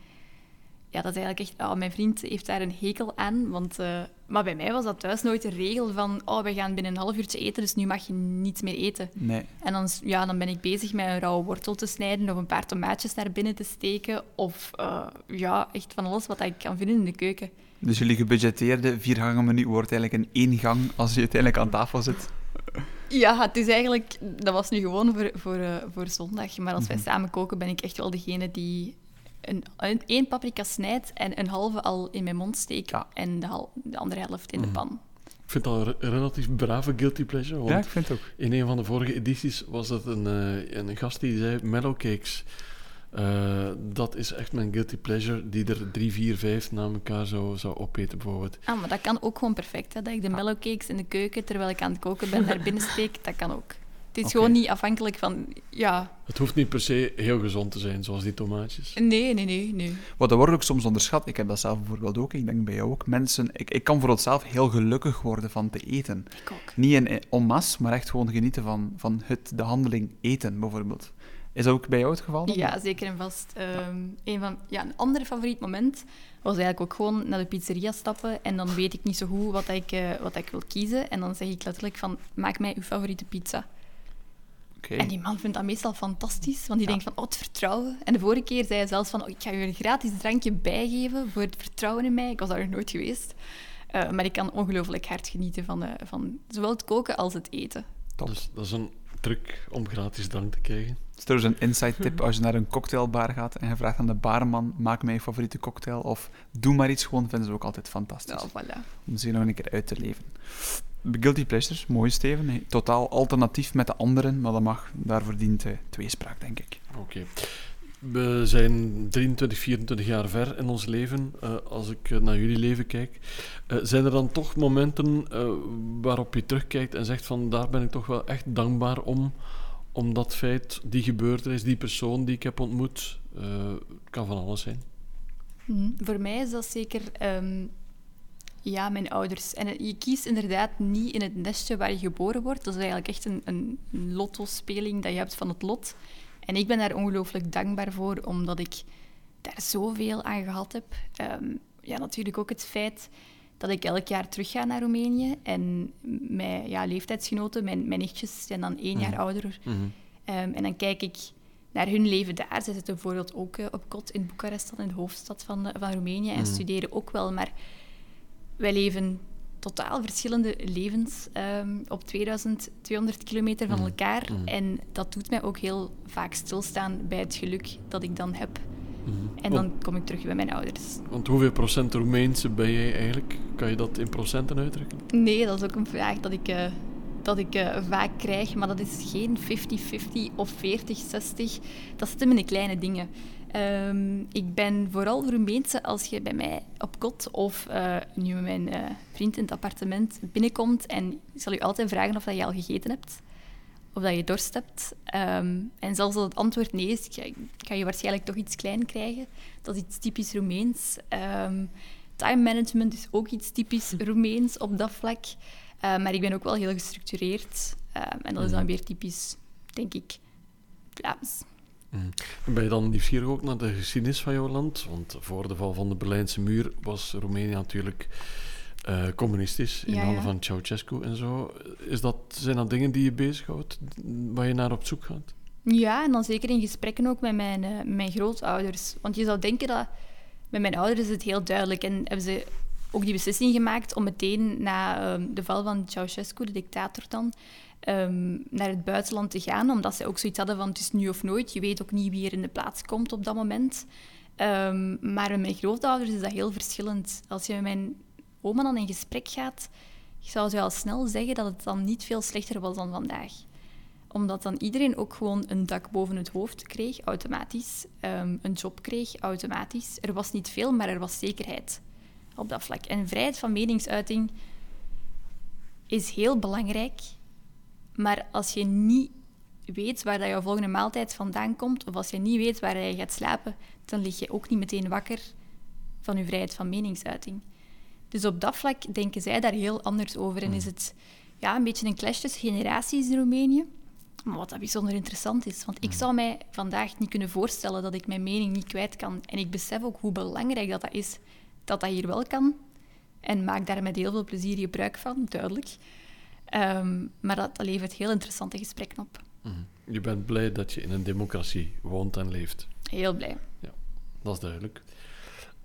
ja, dat is eigenlijk echt... Oh, mijn vriend heeft daar een hekel aan. Want, eh, maar bij mij was dat thuis nooit een regel van... Oh, we gaan binnen een half uurtje eten, dus nu mag je niets meer eten. Nee. En dan, ja, dan ben ik bezig met een rauwe wortel te snijden of een paar tomaatjes naar binnen te steken. Of uh, ja, echt van alles wat ik kan vinden in de keuken. Dus jullie gebudgeteerde viergangen menu wordt eigenlijk een één gang als je uiteindelijk aan tafel zit? Ja, het is eigenlijk... Dat was nu gewoon voor, voor, uh, voor zondag. Maar als mm -hmm. wij samen koken, ben ik echt wel degene die een, een, één paprika snijdt en een halve al in mijn mond steekt ja. en de, hal, de, andere helft in mm. de pan. Ik vind dat een relatief brave guilty pleasure. Want ja, ik vind het ook. In een van de vorige edities was dat een, uh, een gast die zei mellowcakes. Uh, dat is echt mijn guilty pleasure, die er drie, vier, vijf na elkaar zou, zou opeten, bijvoorbeeld. Ah, maar dat kan ook gewoon perfect, hè? dat ik de mellowcakes in de keuken, terwijl ik aan het koken ben, naar binnen steek, dat kan ook. Het is okay. gewoon niet afhankelijk van, ja... Het hoeft niet per se heel gezond te zijn, zoals die tomaatjes. Nee, nee, nee. nee. Wat er wordt ook soms onderschat, ik heb dat zelf bijvoorbeeld ook, ik denk bij jou ook, mensen... Ik, ik kan voor zelf heel gelukkig worden van te eten. Ik ook. Niet in en masse, maar echt gewoon genieten van, van het, de handeling eten, bijvoorbeeld. Is dat ook bij jou het geval? Dan? Ja, zeker en vast. Um, een, van, ja, een ander favoriet moment was eigenlijk ook gewoon naar de pizzeria stappen en dan weet ik niet zo goed wat ik, uh, wat ik wil kiezen. En dan zeg ik letterlijk van, maak mij uw favoriete pizza. Okay. En die man vindt dat meestal fantastisch, want die ja. denkt van, oh, het vertrouwen. En de vorige keer zei hij zelfs van, oh, ik ga je een gratis drankje bijgeven voor het vertrouwen in mij. Ik was daar nog nooit geweest. Uh, maar ik kan ongelooflijk hard genieten van, uh, van zowel het koken als het eten. Dus dat is een truc om gratis drank te krijgen. Is er dus een inside tip als je naar een cocktailbar gaat en je vraagt aan de barman, maak mij je favoriete cocktail of doe maar iets gewoon, vinden ze ook altijd fantastisch. Ja, voilà. Om ze nog een keer uit te leven. Guilty Pleasures, mooi Steven. Totaal alternatief met de anderen, maar dat mag. Daarvoor dient uh, tweespraak, denk ik. Oké. Okay. We zijn 23, 24 jaar ver in ons leven. Uh, als ik naar jullie leven kijk, uh, zijn er dan toch momenten waarop je terugkijkt en zegt van daar ben ik toch wel echt dankbaar om, om dat feit, die gebeurtenis, die persoon die ik heb ontmoet, kan van alles zijn? Mm, voor mij is dat zeker um, ja, mijn ouders. En je kiest inderdaad niet in het nestje waar je geboren wordt. Dat is eigenlijk echt een, een lotto-speling dat je hebt van het lot. En ik ben daar ongelooflijk dankbaar voor, omdat ik daar zoveel aan gehad heb. Um, ja, natuurlijk ook het feit dat ik elk jaar terug ga naar Roemenië. En mijn ja, leeftijdsgenoten, mijn, mijn nichtjes, zijn dan één jaar mm. ouder. Mm -hmm. um, en dan kijk ik naar hun leven daar. Ze zitten bijvoorbeeld ook uh, op kot in Boekarest, in de hoofdstad van, van Roemenië, en Mm. studeren ook wel. Maar wij leven totaal verschillende levens um, op 2200 kilometer van Mm. elkaar. Mm. En dat doet mij ook heel vaak stilstaan bij het geluk dat ik dan heb. Mhm. En dan kom ik terug bij mijn ouders. Want hoeveel procent Roemeense ben jij eigenlijk? Kan je dat in procenten uitdrukken? Nee, dat is ook een vraag dat ik, uh, dat ik uh, vaak krijg. Maar dat is geen 50-50 of 40-60. Dat zit in de kleine dingen. Um, ik ben vooral Roemeense als je bij mij op kot of uh, nu mijn uh, vriend in het appartement binnenkomt en ik zal u altijd vragen of dat je al gegeten hebt of dat je dorst hebt. Um, en zelfs als het antwoord nee is, ga, ga, je waarschijnlijk toch iets klein krijgen. Dat is iets typisch Roemeens. Um, time management is ook iets typisch Roemeens op dat vlak. Uh, maar ik ben ook wel heel gestructureerd. en dat is dan weer typisch, denk ik, Vlaams. Mm. Ben je dan nieuwsgierig ook naar de geschiedenis van jouw land? Want voor de val van de Berlijnse muur was Roemenië natuurlijk uh, communistisch in Ja, handen ja. van Ceausescu en zo. Is dat, zijn dat dingen die je bezighoudt, waar je naar op zoek gaat? Ja, en dan zeker in gesprekken ook met mijn, uh, mijn grootouders. Want je zou denken dat met mijn ouders is het heel duidelijk en hebben ze ook die beslissing gemaakt om meteen na um, de val van Ceausescu, de dictator dan, um, naar het buitenland te gaan, omdat ze ook zoiets hadden van het is nu of nooit. Je weet ook niet wie er in de plaats komt op dat moment. Um, maar met mijn grootouders is dat heel verschillend. Als je met mijn oma dan in gesprek gaat, zou ze al snel zeggen dat het dan niet veel slechter was dan vandaag omdat dan iedereen ook gewoon een dak boven het hoofd kreeg, automatisch. Um, een job kreeg, automatisch. Er was niet veel, maar er was zekerheid op dat vlak. En vrijheid van meningsuiting is heel belangrijk. Maar als je niet weet waar dat jouw volgende maaltijd vandaan komt, of als je niet weet waar je gaat slapen, dan lig je ook niet meteen wakker van je vrijheid van meningsuiting. Dus op dat vlak denken zij daar heel anders over. En is het ja, een beetje een clash tussen generaties in Roemenië. maar wat dat bijzonder interessant is. Want ik zou mij vandaag niet kunnen voorstellen dat ik mijn mening niet kwijt kan. En ik besef ook hoe belangrijk dat, dat is, dat dat hier wel kan. En maak daar met heel veel plezier gebruik van, duidelijk. Ehm, maar dat, dat levert heel interessante gesprekken op. Mhm. Je bent blij dat je in een democratie woont en leeft. Heel blij. Ja, dat is duidelijk.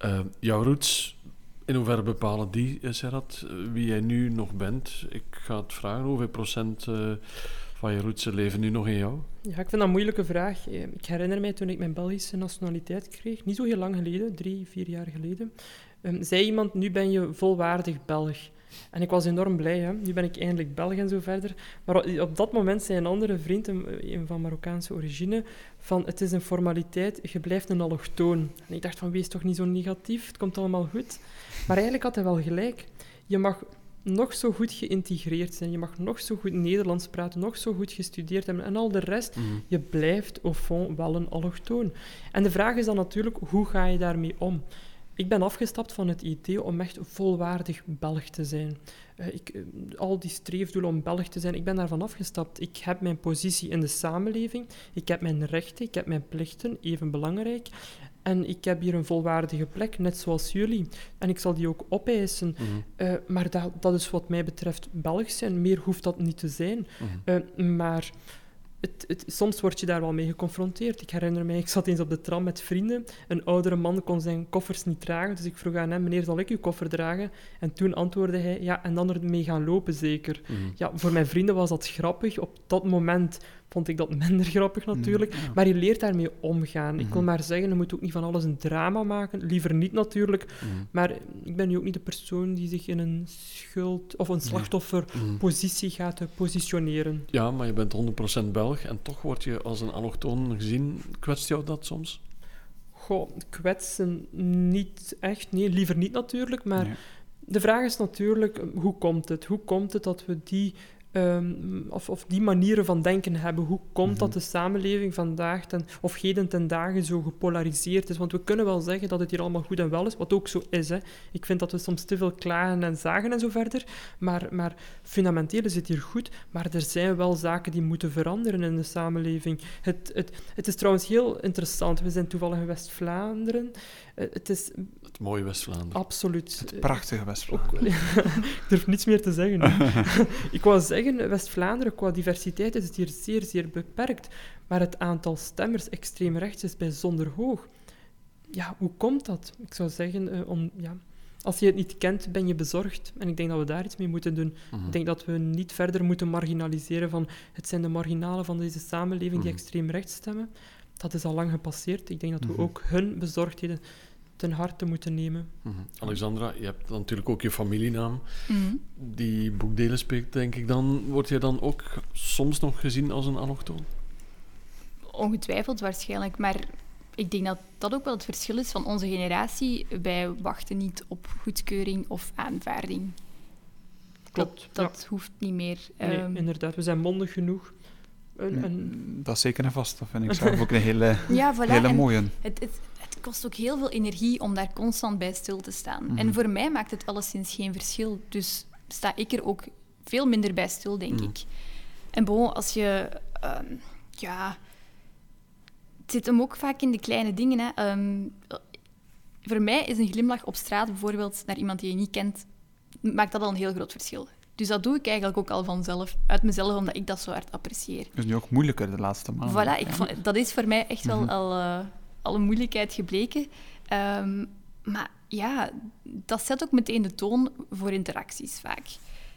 Uh, jouw roots, in hoeverre bepalen die, eh, Serrat, eh, wie jij nu nog bent? Ik ga het vragen, hoeveel procent uh, van je roots leven nu nog in jou? Ja, ik vind dat een moeilijke vraag. Ik herinner mij toen ik mijn Belgische nationaliteit kreeg, niet zo heel lang geleden, drie, vier jaar geleden, um, zei iemand, nu ben je volwaardig Belg. En ik was enorm blij. Hè. Nu ben ik eindelijk Belg en zo verder. Maar op dat moment zei een andere vriend, een van Marokkaanse origine, van het is een formaliteit, je blijft een allochtoon. En ik dacht van, wees toch niet zo negatief, het komt allemaal goed. Maar eigenlijk had hij wel gelijk. Je mag nog zo goed geïntegreerd zijn, je mag nog zo goed Nederlands praten, nog zo goed gestudeerd hebben en al de rest, mhm. je blijft au fond wel een allochtoon. En de vraag is dan natuurlijk, hoe ga je daarmee om? Ik ben afgestapt van het idee om echt volwaardig Belg te zijn. Uh, ik, eh, al die streefdoelen om Belg te zijn, ik ben daarvan afgestapt. Ik heb mijn positie in de samenleving, ik heb mijn rechten, ik heb mijn plichten, even belangrijk. En ik heb hier een volwaardige plek, net zoals jullie. En ik zal die ook opeisen. Eh, maar dat, dat is wat mij betreft Belg zijn. Meer hoeft dat niet te zijn. Mhm. maar het, het, soms word je daar wel mee geconfronteerd. Ik herinner mij, ik zat eens op de tram met vrienden. Een oudere man kon zijn koffers niet dragen, dus ik vroeg aan hem, meneer, zal ik uw koffer dragen? En toen antwoordde hij, ja, en dan ermee gaan lopen zeker. Mhm. Ja, voor mijn vrienden was dat grappig. Op dat moment vond ik dat minder grappig natuurlijk. Mm, maar je leert daarmee omgaan. Ik wil mhm. maar zeggen, je moet ook niet van alles een drama maken. Liever niet natuurlijk. Mhm. Maar ik ben nu ook niet de persoon die zich in een schuld- of een slachtofferpositie mhm. gaat positioneren. Ja, maar je bent 100% Belg en toch word je als een allochtoon gezien. Kwetst jou dat soms? Goh, kwetsen niet echt. Nee, liever niet natuurlijk. Maar de vraag is natuurlijk, hoe komt het? Hoe komt het dat we die Um, of, of, die manieren van denken hebben. Hoe komt dat mhm. de samenleving vandaag ten, of heden ten dagen zo gepolariseerd is? Want we kunnen wel zeggen dat het hier allemaal goed en wel is, wat ook zo is. Hè. Ik vind dat we soms te veel klagen en zagen en zo verder, maar, maar fundamenteel is het hier goed. Maar er zijn wel zaken die moeten veranderen in de samenleving. Het, het, het is trouwens heel interessant. We zijn toevallig in West-Vlaanderen. Uh, het is het mooie West-Vlaanderen. Absoluut. Het prachtige West-Vlaanderen. [laughs] ik durf niets meer te zeggen. [laughs] ik wou zeggen, West-Vlaanderen qua diversiteit is het hier zeer, zeer beperkt. Maar het aantal stemmers extreem rechts is bijzonder hoog. Ja, hoe komt dat? Ik zou zeggen, uh, om, ja, als je het niet kent, ben je bezorgd. En ik denk dat we daar iets mee moeten doen. Mhm. Ik denk dat we niet verder moeten marginaliseren van het zijn de marginalen van deze samenleving die mhm. extreem rechts stemmen. Dat is al lang gepasseerd. Ik denk dat we mhm. ook hun bezorgdheden ten harte moeten nemen. Mhm. Alexandra, je hebt natuurlijk ook je familienaam. Mhm. Die boekdelen spreekt, denk ik dan. Word je dan ook soms nog gezien als een allochtoon? Ongetwijfeld waarschijnlijk, maar ik denk dat dat ook wel het verschil is van onze generatie. Wij wachten niet op goedkeuring of aanvaarding. Klopt. Dat, dat hoeft niet meer. Nee, ehm, inderdaad, we zijn mondig genoeg. En, Dat is zeker en vast. Dat vind ik [laughs] zelf ook een hele, ja, voilà. hele mooie. Het, het, kost ook heel veel energie om daar constant bij stil te staan. En mhm. voor mij maakt het alleszins geen verschil. Dus sta ik er ook veel minder bij stil, denk mhm. ik. En bon, als je... Ehm, ja... Het zit hem ook vaak in de kleine dingen. Hè. Ehm, voor mij is een glimlach op straat bijvoorbeeld naar iemand die je niet kent, maakt dat al een heel groot verschil. Dus dat doe ik eigenlijk ook al vanzelf, uit mezelf, omdat ik dat zo hard apprecieer. Dat is nu ook moeilijker de laatste maanden. Voilà, ik vond, dat is voor mij echt wel mhm. al... Uh, al een moeilijkheid gebleken. Ehm, maar ja, dat zet ook meteen de toon voor interacties vaak.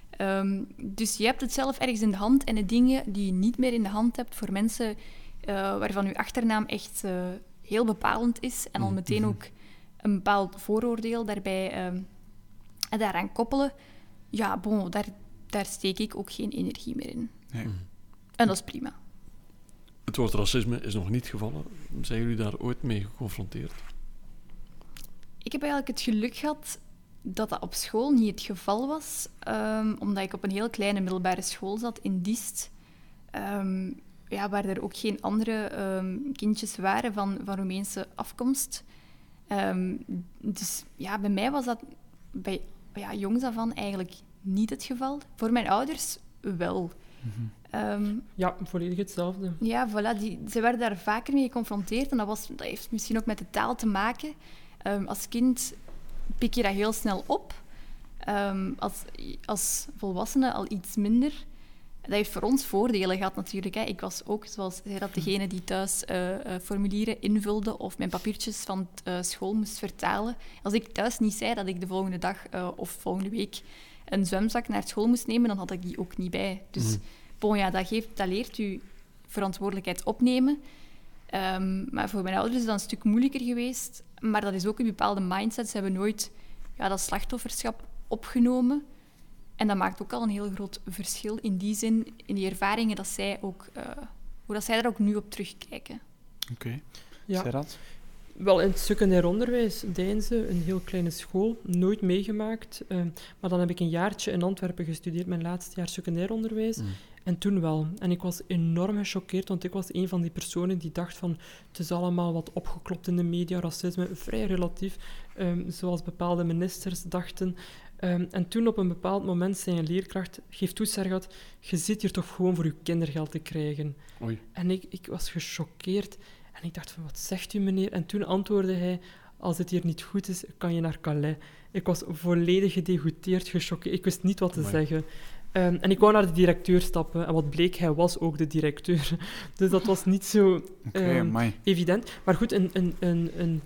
Ehm, dus je hebt het zelf ergens in de hand en de dingen die je niet meer in de hand hebt voor mensen uh, waarvan je achternaam echt uh, heel bepalend is en al mhm, meteen ook een bepaald vooroordeel daarbij um, daaraan koppelen, ja, bon, daar, daar steek ik ook geen energie meer in. Nee. En dat is prima. Het woord racisme is nog niet gevallen. Zijn jullie daar ooit mee geconfronteerd? Ik heb eigenlijk het geluk gehad dat dat op school niet het geval was, um, omdat ik op een heel kleine middelbare school zat in Diest, um, ja, waar er ook geen andere um, kindjes waren van, van Roemeense afkomst. dus ja, bij mij was dat bij ja, jongs af aan eigenlijk niet het geval. Voor mijn ouders wel. Ehm, Ja, volledig hetzelfde. Ja, voilà. Die, ze werden daar vaker mee geconfronteerd. En dat, was, dat heeft misschien ook met de taal te maken. Ehm, als kind pik je dat heel snel op. Ehm, als, als volwassene al iets minder. Dat heeft voor ons voordelen gehad natuurlijk. Hè. Ik was ook, zoals zij dat, degene die thuis eh, eh, formulieren invulde of mijn papiertjes van t, eh, school moest vertalen. Als ik thuis niet zei dat ik de volgende dag eh, of volgende week een zwemzak naar school moest nemen, dan had ik die ook niet bij. Dus bon, ja, dat, geeft, dat leert u verantwoordelijkheid opnemen. Ehm, maar voor mijn ouders is dat een stuk moeilijker geweest. Maar dat is ook een bepaalde mindset. Ze hebben nooit ja, dat slachtofferschap opgenomen. En dat maakt ook al een heel groot verschil in die zin, in die ervaringen dat zij ook, eh, hoe dat zij daar ook nu op terugkijken. Oké, Ja. Serhat? Wel, in het secundair onderwijs, Deinze, een heel kleine school, nooit meegemaakt. eh, maar dan heb ik een jaartje in Antwerpen gestudeerd, mijn laatste jaar secundair onderwijs. En toen wel. En ik was enorm gechoqueerd, want ik was een van die personen die dacht van het is allemaal wat opgeklopt in de media, racisme, vrij relatief, ehm, zoals bepaalde ministers dachten. Ehm, en toen op een bepaald moment zei een leerkracht, geef toe Sergat, je zit hier toch gewoon voor je kindergeld te krijgen. Oei. En ik, ik was gechoqueerd. En ik dacht van, wat zegt u meneer? En toen antwoordde hij, als het hier niet goed is, kan je naar Calais. Ik was volledig gedegoûteerd, gechoqueerd. Ik wist niet wat te Amai. zeggen. Ehm, en ik wou naar de directeur stappen. En wat bleek, hij was ook de directeur. [laughs] Dus dat was niet zo Ehm, evident. Maar goed, een, een, een, een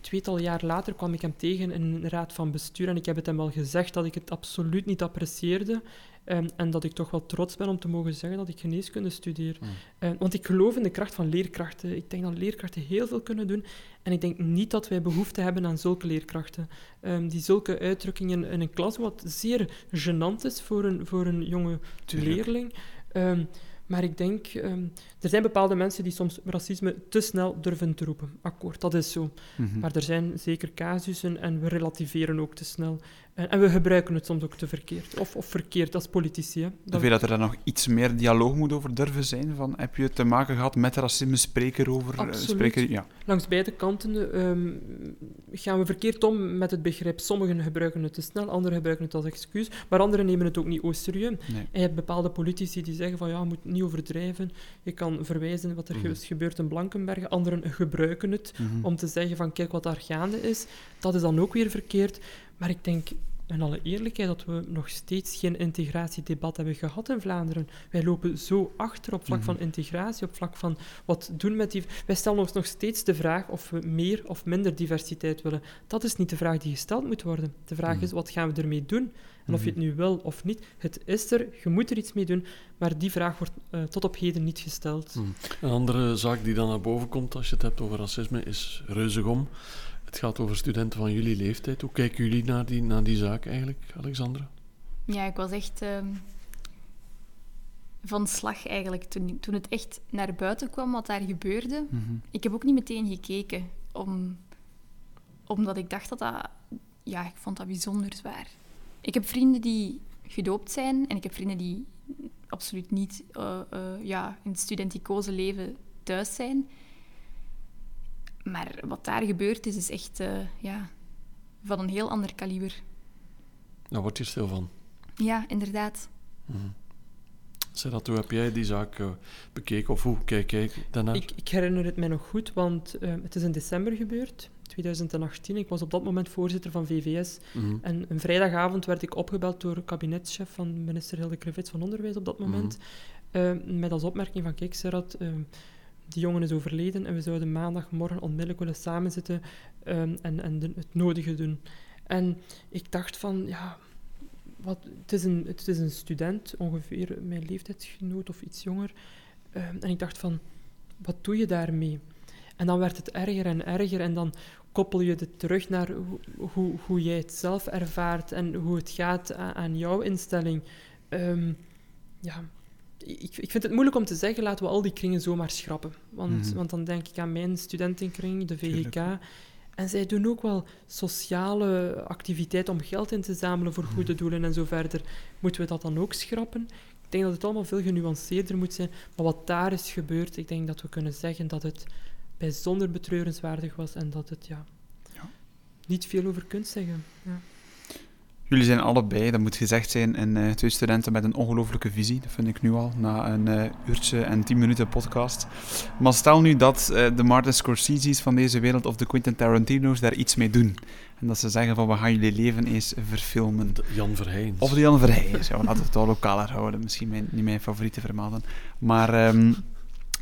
tweetal jaar later kwam ik hem tegen in een raad van bestuur. En ik heb het hem wel gezegd dat ik het absoluut niet apprecieerde. Ehm, en dat ik toch wel trots ben om te mogen zeggen dat ik geneeskunde studeer. Mm. Eh, want ik geloof in de kracht van leerkrachten. Ik denk dat leerkrachten heel veel kunnen doen. En ik denk niet dat wij behoefte hebben aan zulke leerkrachten. ehm, die zulke uitdrukkingen in een klas, wat zeer gênant is voor een, voor een jonge Tuurlijk. leerling. Ehm, maar ik denk, ehm, er zijn bepaalde mensen die soms racisme te snel durven te roepen. Akkoord, dat is zo. Mhm. Maar er zijn zeker casussen en we relativeren ook te snel. En, en we gebruiken het soms ook te verkeerd. Of, of verkeerd als politici. Hè. Dat- vind dat er dan nog iets meer dialoog moet over durven zijn. Van, heb je te maken gehad met racisme? Spreek erover. eh, Absoluut. Ja. Langs beide kanten ehm, gaan we verkeerd om met het begrip. Sommigen gebruiken het te snel, anderen gebruiken het als excuus, maar anderen nemen het ook niet serieus. Nee. En je hebt bepaalde politici die zeggen van ja, je moet niet overdrijven. Je kan verwijzen wat er Mhm. is gebeurd in Blankenberge. Anderen gebruiken het Mhm. om te zeggen van kijk wat daar gaande is. Dat is dan ook weer verkeerd. Maar ik denk in alle eerlijkheid dat we nog steeds geen integratiedebat hebben gehad in Vlaanderen. Wij lopen zo achter op vlak Mhm. van integratie, op vlak van wat doen met die... Wij stellen ons nog steeds de vraag of we meer of minder diversiteit willen. Dat is niet de vraag die gesteld moet worden. De vraag Mhm. is, wat gaan we ermee doen? En of je het Mhm. nu wil of niet, het is er, je moet er iets mee doen, maar die vraag wordt eh, tot op heden niet gesteld. Mm. Een andere zaak die dan naar boven komt als je het hebt over racisme is reuzegom. Het gaat over studenten van jullie leeftijd. Hoe kijken jullie naar die, naar die zaak eigenlijk, Alexandra? Ja, ik was echt ehm, van slag eigenlijk toen, toen het echt naar buiten kwam wat daar gebeurde. Mhm. Ik heb ook niet meteen gekeken, om, omdat ik dacht dat dat... Ja, ik vond dat bijzonder zwaar. Ik heb vrienden die gedoopt zijn en ik heb vrienden die absoluut niet eh, eh, ja, in het studenticoze leven thuis zijn. Maar wat daar gebeurd is, is echt eh, ja, van een heel ander kaliber. Daar word je stil van. Ja, inderdaad. Mhm. Serat, hoe heb jij die zaak eh, bekeken? Of hoe kijk jij daarnaar? Ik, ik herinner het mij nog goed, want eh, het is in december gebeurd, 2018. Ik was op dat moment voorzitter van VVS. Mhm. En een vrijdagavond werd ik opgebeld door de kabinetchef van minister Hilde Krevits van Onderwijs op dat moment. eh, met als opmerking van, kijk Serrat, eh, die jongen is overleden en we zouden maandagmorgen onmiddellijk willen samenzitten eh, en, en het nodige doen. En ik dacht van, ja, wat, het, is een, het is een student, ongeveer mijn leeftijdsgenoot of iets jonger. Eh, en ik dacht van, wat doe je daarmee? En dan werd het erger en erger en dan koppel je het terug naar hoe, hoe, jij het zelf ervaart en hoe het gaat aan, aan jouw instelling. Ehm, ja, ik, ik vind het moeilijk om te zeggen, laten we al die kringen zomaar schrappen. Want, Mhm. want dan denk ik aan mijn studentenkring, de VGK. Tuurlijk. En zij doen ook wel sociale activiteiten om geld in te zamelen voor goede doelen en zo verder. Moeten we dat dan ook schrappen? Ik denk dat het allemaal veel genuanceerder moet zijn. Maar wat daar is gebeurd, ik denk dat we kunnen zeggen dat het bijzonder betreurenswaardig was en dat het ja, Ja. niet veel over kunt zeggen. Ja. Jullie zijn allebei, dat moet gezegd zijn, en, eh, twee studenten met een ongelooflijke visie. Dat vind ik nu al, na een eh, uurtje en tien minuten podcast. Maar stel nu dat eh, de Martin Scorsese's van deze wereld of de Quentin Tarantino's daar iets mee doen. En dat ze zeggen van, we gaan jullie leven eens verfilmen. De Jan Verheijns. Of de Jan Verheijens. Ja, we laten het wel lokaler houden. Misschien mijn, niet mijn favoriete vermelden. Maar ehm,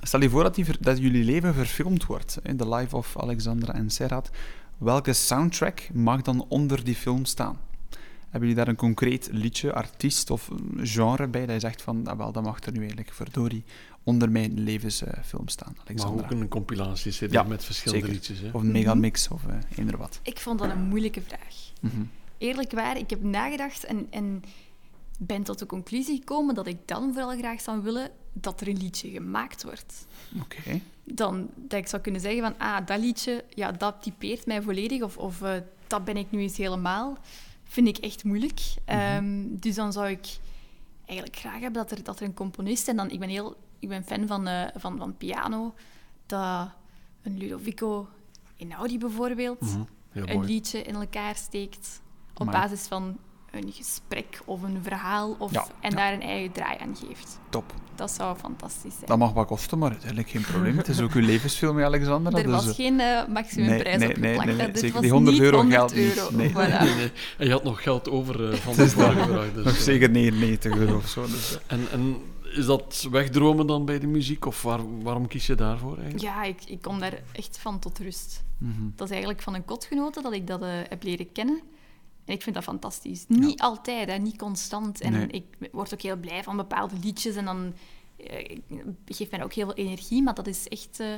stel je voor dat, die, dat jullie leven verfilmd wordt. In The Life of Alexandra en Serhat. Welke soundtrack mag dan onder die film staan? Hebben jullie daar een concreet liedje, artiest of een genre bij dat je zegt van, ah, wel, dat mag er nu eigenlijk verdorie onder mijn levensfilm staan, maar Alexandra? ook een compilatie-cd Ja, met verschillende zeker. liedjes. Hè? Of een megamix of uh, eender wat. Ik vond dat een moeilijke vraag. Mhm. Eerlijk waar, ik heb nagedacht en, en ben tot de conclusie gekomen dat ik dan vooral graag zou willen dat er een liedje gemaakt wordt. Oké. Dan dat ik zou kunnen zeggen van, ah, dat liedje, ja, dat typeert mij volledig, of, of eh, dat ben ik nu eens helemaal, vind ik echt moeilijk. Ehm, dus dan zou ik eigenlijk graag hebben dat er, dat er een componist, en dan, ik ben, heel, ik ben fan van, eh, van, van piano, dat een Ludovico Einaudi bijvoorbeeld Mhm. Een liedje in elkaar steekt op basis van een gesprek of een verhaal of, Ja, en ja. daar een eigen draai aan geeft. Top. Dat zou fantastisch zijn. Dat mag wat kosten, maar uiteindelijk geen probleem. Het is ook uw [laughs] levensfilm, hè, Alexandra. er dus, was eh, geen eh, maximumprijs nee, nee, opgeplakt. nee, hè. nee, Dit zeker. Die 100 niet euro 100 geldt niet. euro. Nee. [laughs] Voilà. Nee, nee. En je had nog geld over eh, van [laughs] de vorige vraag. Dus, nog zeker 99 euro of zo. Dus. En, en is dat wegdromen dan bij de muziek? Of waar, waarom kies je daarvoor eigenlijk? Ja, ik, ik kom daar echt van tot rust. mhm. Dat is eigenlijk van een kotgenote dat ik dat eh, heb leren kennen. En ik vind dat fantastisch. Niet altijd, hè, niet constant. En Nee. ik word ook heel blij van bepaalde liedjes. En dan eh, geeft mij ook heel veel energie. Maar dat is echt... eh,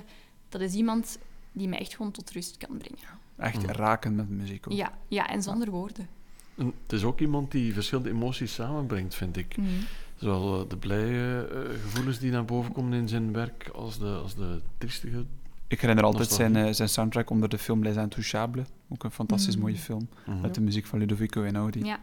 dat is iemand die mij echt gewoon tot rust kan brengen. Echt Mhm. raken met muziek ook. Ja, ja en zonder woorden. En het is ook iemand die verschillende emoties samenbrengt, vind ik. Mhm. Zowel eh, de blije eh, gevoelens die naar boven komen in zijn werk, als de, als de triestige. Ik herinner altijd zijn, eh, zijn soundtrack onder de film Les Intouchables. Ook een fantastisch Mhm. mooie film. Mhm. Met de muziek van Ludovico Einaudi. Ja.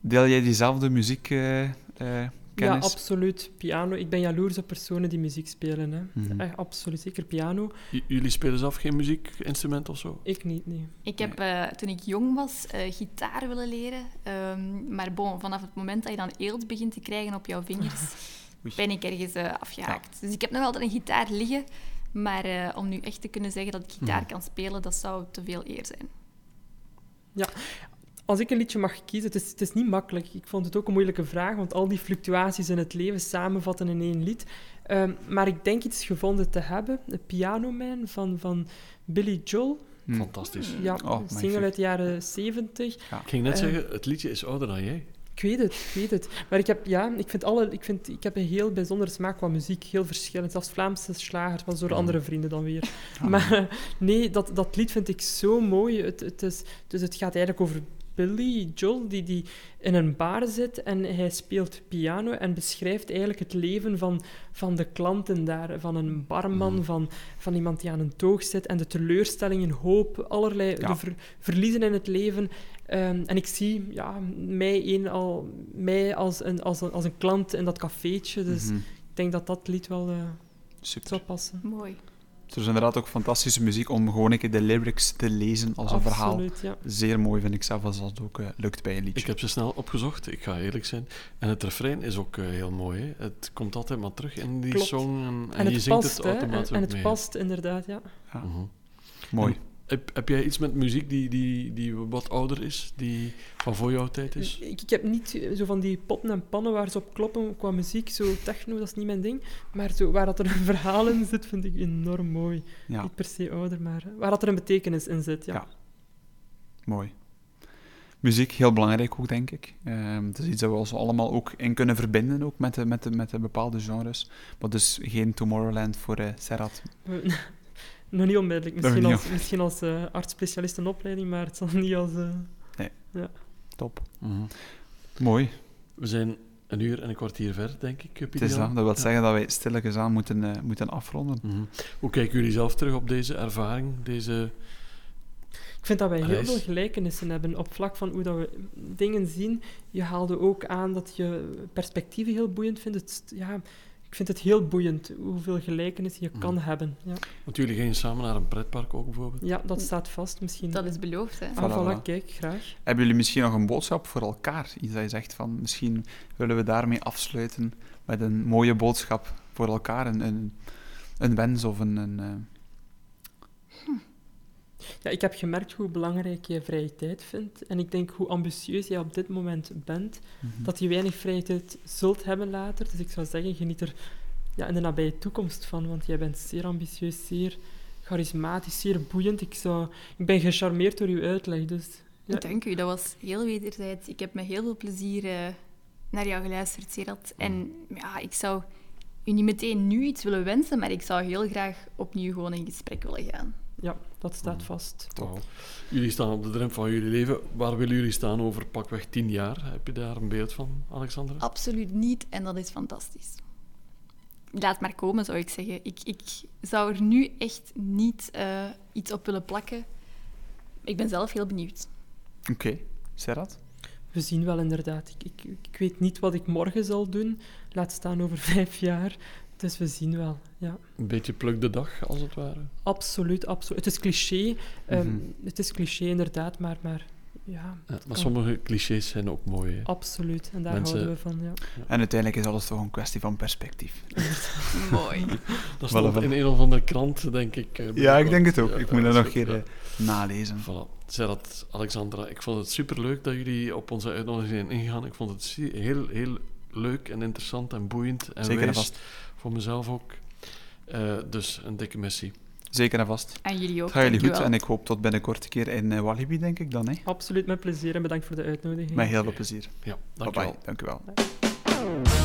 Deel jij diezelfde muziek eh, eh, Ja, kennis? absoluut. Piano. Ik ben jaloers op personen die muziek spelen. Hè. Mhm. Echt, absoluut. Zeker piano. J- jullie spelen zelf geen muziekinstrument of zo? Ik niet, nee. Ik heb eh, toen ik jong was eh, gitaar willen leren. Ehm, maar bon, vanaf het moment dat je dan eelt begint te krijgen op jouw vingers, [laughs] ben ik ergens eh, afgehaakt. Dus ik heb nog altijd een gitaar liggen. Maar eh, om nu echt te kunnen zeggen dat ik gitaar Mhm. kan spelen, dat zou te veel eer zijn. Als ik een liedje mag kiezen, het is, het is niet makkelijk. Ik vond het ook een moeilijke vraag, want al die fluctuaties in het leven samenvatten in één lied. Ehm, maar ik denk iets gevonden te hebben. De Piano Man van, van Billy Joel. Fantastisch. Ja, Oh, single uit de jaren 70. Ik ging net Eh. zeggen, het liedje is ouder dan jij. Ik weet het, ik weet het. Maar ik heb, ja, ik vind alle, ik vind, ik heb een heel bijzondere smaak qua muziek, heel verschillend. Zelfs Vlaamse slagers, maar door andere vrienden dan weer. Ah. Maar eh, nee, dat, dat lied vind ik zo mooi. Het, het is, dus het gaat eigenlijk over Billy Joel, die, die in een bar zit en hij speelt piano en beschrijft eigenlijk het leven van, van de klanten daar. Van een barman, Mhm. van, van iemand die aan een toog zit en de teleurstellingen, hoop, allerlei Ja. de ver- verliezen in het leven. Ehm, en ik zie ja, mij, een, al, mij als, een, als, een, als een klant in dat cafeetje. Dus Mhm. ik denk dat dat lied wel eh, Super. zou passen. Mooi. Het is inderdaad ook fantastische muziek om gewoon een keer de lyrics te lezen als een verhaal. Absoluut, ja. Zeer mooi vind ik zelf als het ook eh, lukt bij een liedje. Ik heb ze snel opgezocht, ik ga eerlijk zijn. En het refrein is ook eh, heel mooi. Hè? Het komt altijd maar terug in die Klopt. song en, en En je zingt past, het hè. En, automatisch en ook het mee. past inderdaad, ja. Ja, Mhm. mooi. Heb, heb jij iets met muziek die, die, die wat ouder is, die van voor jouw tijd is? Ik, ik heb niet eh, zo van die potten en pannen waar ze op kloppen qua muziek, zo techno, dat is niet mijn ding. Maar zo, waar dat er een verhaal in zit, vind ik enorm mooi. Ja, Niet per se ouder, maar eh, waar dat er een betekenis in zit, ja. Ja. mooi. Muziek, heel belangrijk ook, denk ik. Ehm, het is iets dat we ons allemaal ook in kunnen verbinden, ook met de, met de, met de bepaalde genres. Maar dus geen Tomorrowland voor eh Serhat. [laughs] Nog niet onmiddellijk. Misschien niet als, misschien als eh arts-specialist een opleiding, maar het zal niet als... eh, Top. Mhm. Mooi. We zijn een uur en een kwartier ver, denk ik, Het Pieter is dat. Dat wil Ja. zeggen dat wij stilletjes aan moeten, eh, moeten afronden. Mhm. Hoe kijken jullie zelf terug op deze ervaring, deze... Ik vind dat wij heel veel gelijkenissen hebben op vlak van hoe dat we dingen zien. Je haalde ook aan dat je perspectieven heel boeiend vindt. Het, ja, ik vind het heel boeiend hoeveel gelijkenissen je Mhm. kan hebben. Ja. Want jullie gaan samen naar een pretpark ook bijvoorbeeld. ja, dat staat vast misschien. Dat is beloofd, hè. Ah, Voilà, voilà, voilà. kijk, graag. Hebben jullie misschien nog een boodschap voor elkaar? Iets dat je zegt van, misschien willen we daarmee afsluiten met een mooie boodschap voor elkaar, een, een, een wens of een... een eh, Ja, ik heb gemerkt hoe belangrijk je vrije tijd vindt. En ik denk hoe ambitieus jij op dit moment bent, mhm. dat je weinig vrije tijd zult hebben later. Dus ik zou zeggen, geniet er ja, in de nabije toekomst van, want jij bent zeer ambitieus, zeer charismatisch, zeer boeiend. Ik, zou, ik ben gecharmeerd door uw uitleg, dus... Ja. Dank u, dat was heel wederzijds. Ik heb met heel veel plezier eh, naar jou geluisterd, Gerard. En ja, ik zou u niet meteen nu iets willen wensen, maar ik zou heel graag opnieuw gewoon in gesprek willen gaan. Ja, dat staat vast. Wauw. Jullie staan op de drempel van jullie leven. Waar willen jullie staan over pakweg tien jaar? Heb je daar een beeld van, Alexandra? Absoluut niet, en dat is fantastisch. Laat maar komen, zou ik zeggen. Ik, ik zou er nu echt niet eh, iets op willen plakken. Ik ben zelf heel benieuwd. Oké, Serrat? We zien wel inderdaad. Ik, ik, ik weet niet wat ik morgen zal doen, laat staan over [laughs] vijf jaar. Dus we zien wel, ja. Een beetje pluk de dag, als het ware. Absoluut, absoluut. Het is cliché. ehm, Mhm. Het is cliché inderdaad, maar, maar ja, Ja, maar kan. sommige clichés zijn ook mooi. hè. absoluut. En daar Mensen- houden we van, ja. En uiteindelijk is alles toch een kwestie van perspectief. [laughs] Mooi. [laughs] Dat stond Voilà, in een of andere krant, denk ik. eh, Ja, ik denk het ook. Ja, Ik moet dat dat nog keer ja. eh, nalezen. Voilà. Zerat, Alexandra, ik vond het superleuk dat jullie op onze uitnodiging zijn ingegaan. Ik vond het heel, heel leuk en interessant en boeiend en Zeker wijs. vast. Voor mezelf ook. Eh, dus een dikke missie. Zeker en vast. En jullie ook. Het gaat jullie goed en ik hoop tot binnenkort een keer in eh, Walibi, denk ik dan. Hè? Absoluut met plezier en bedankt voor de uitnodiging. Met heel veel plezier. Ja, Bye dankjewel. bye. Dank u wel.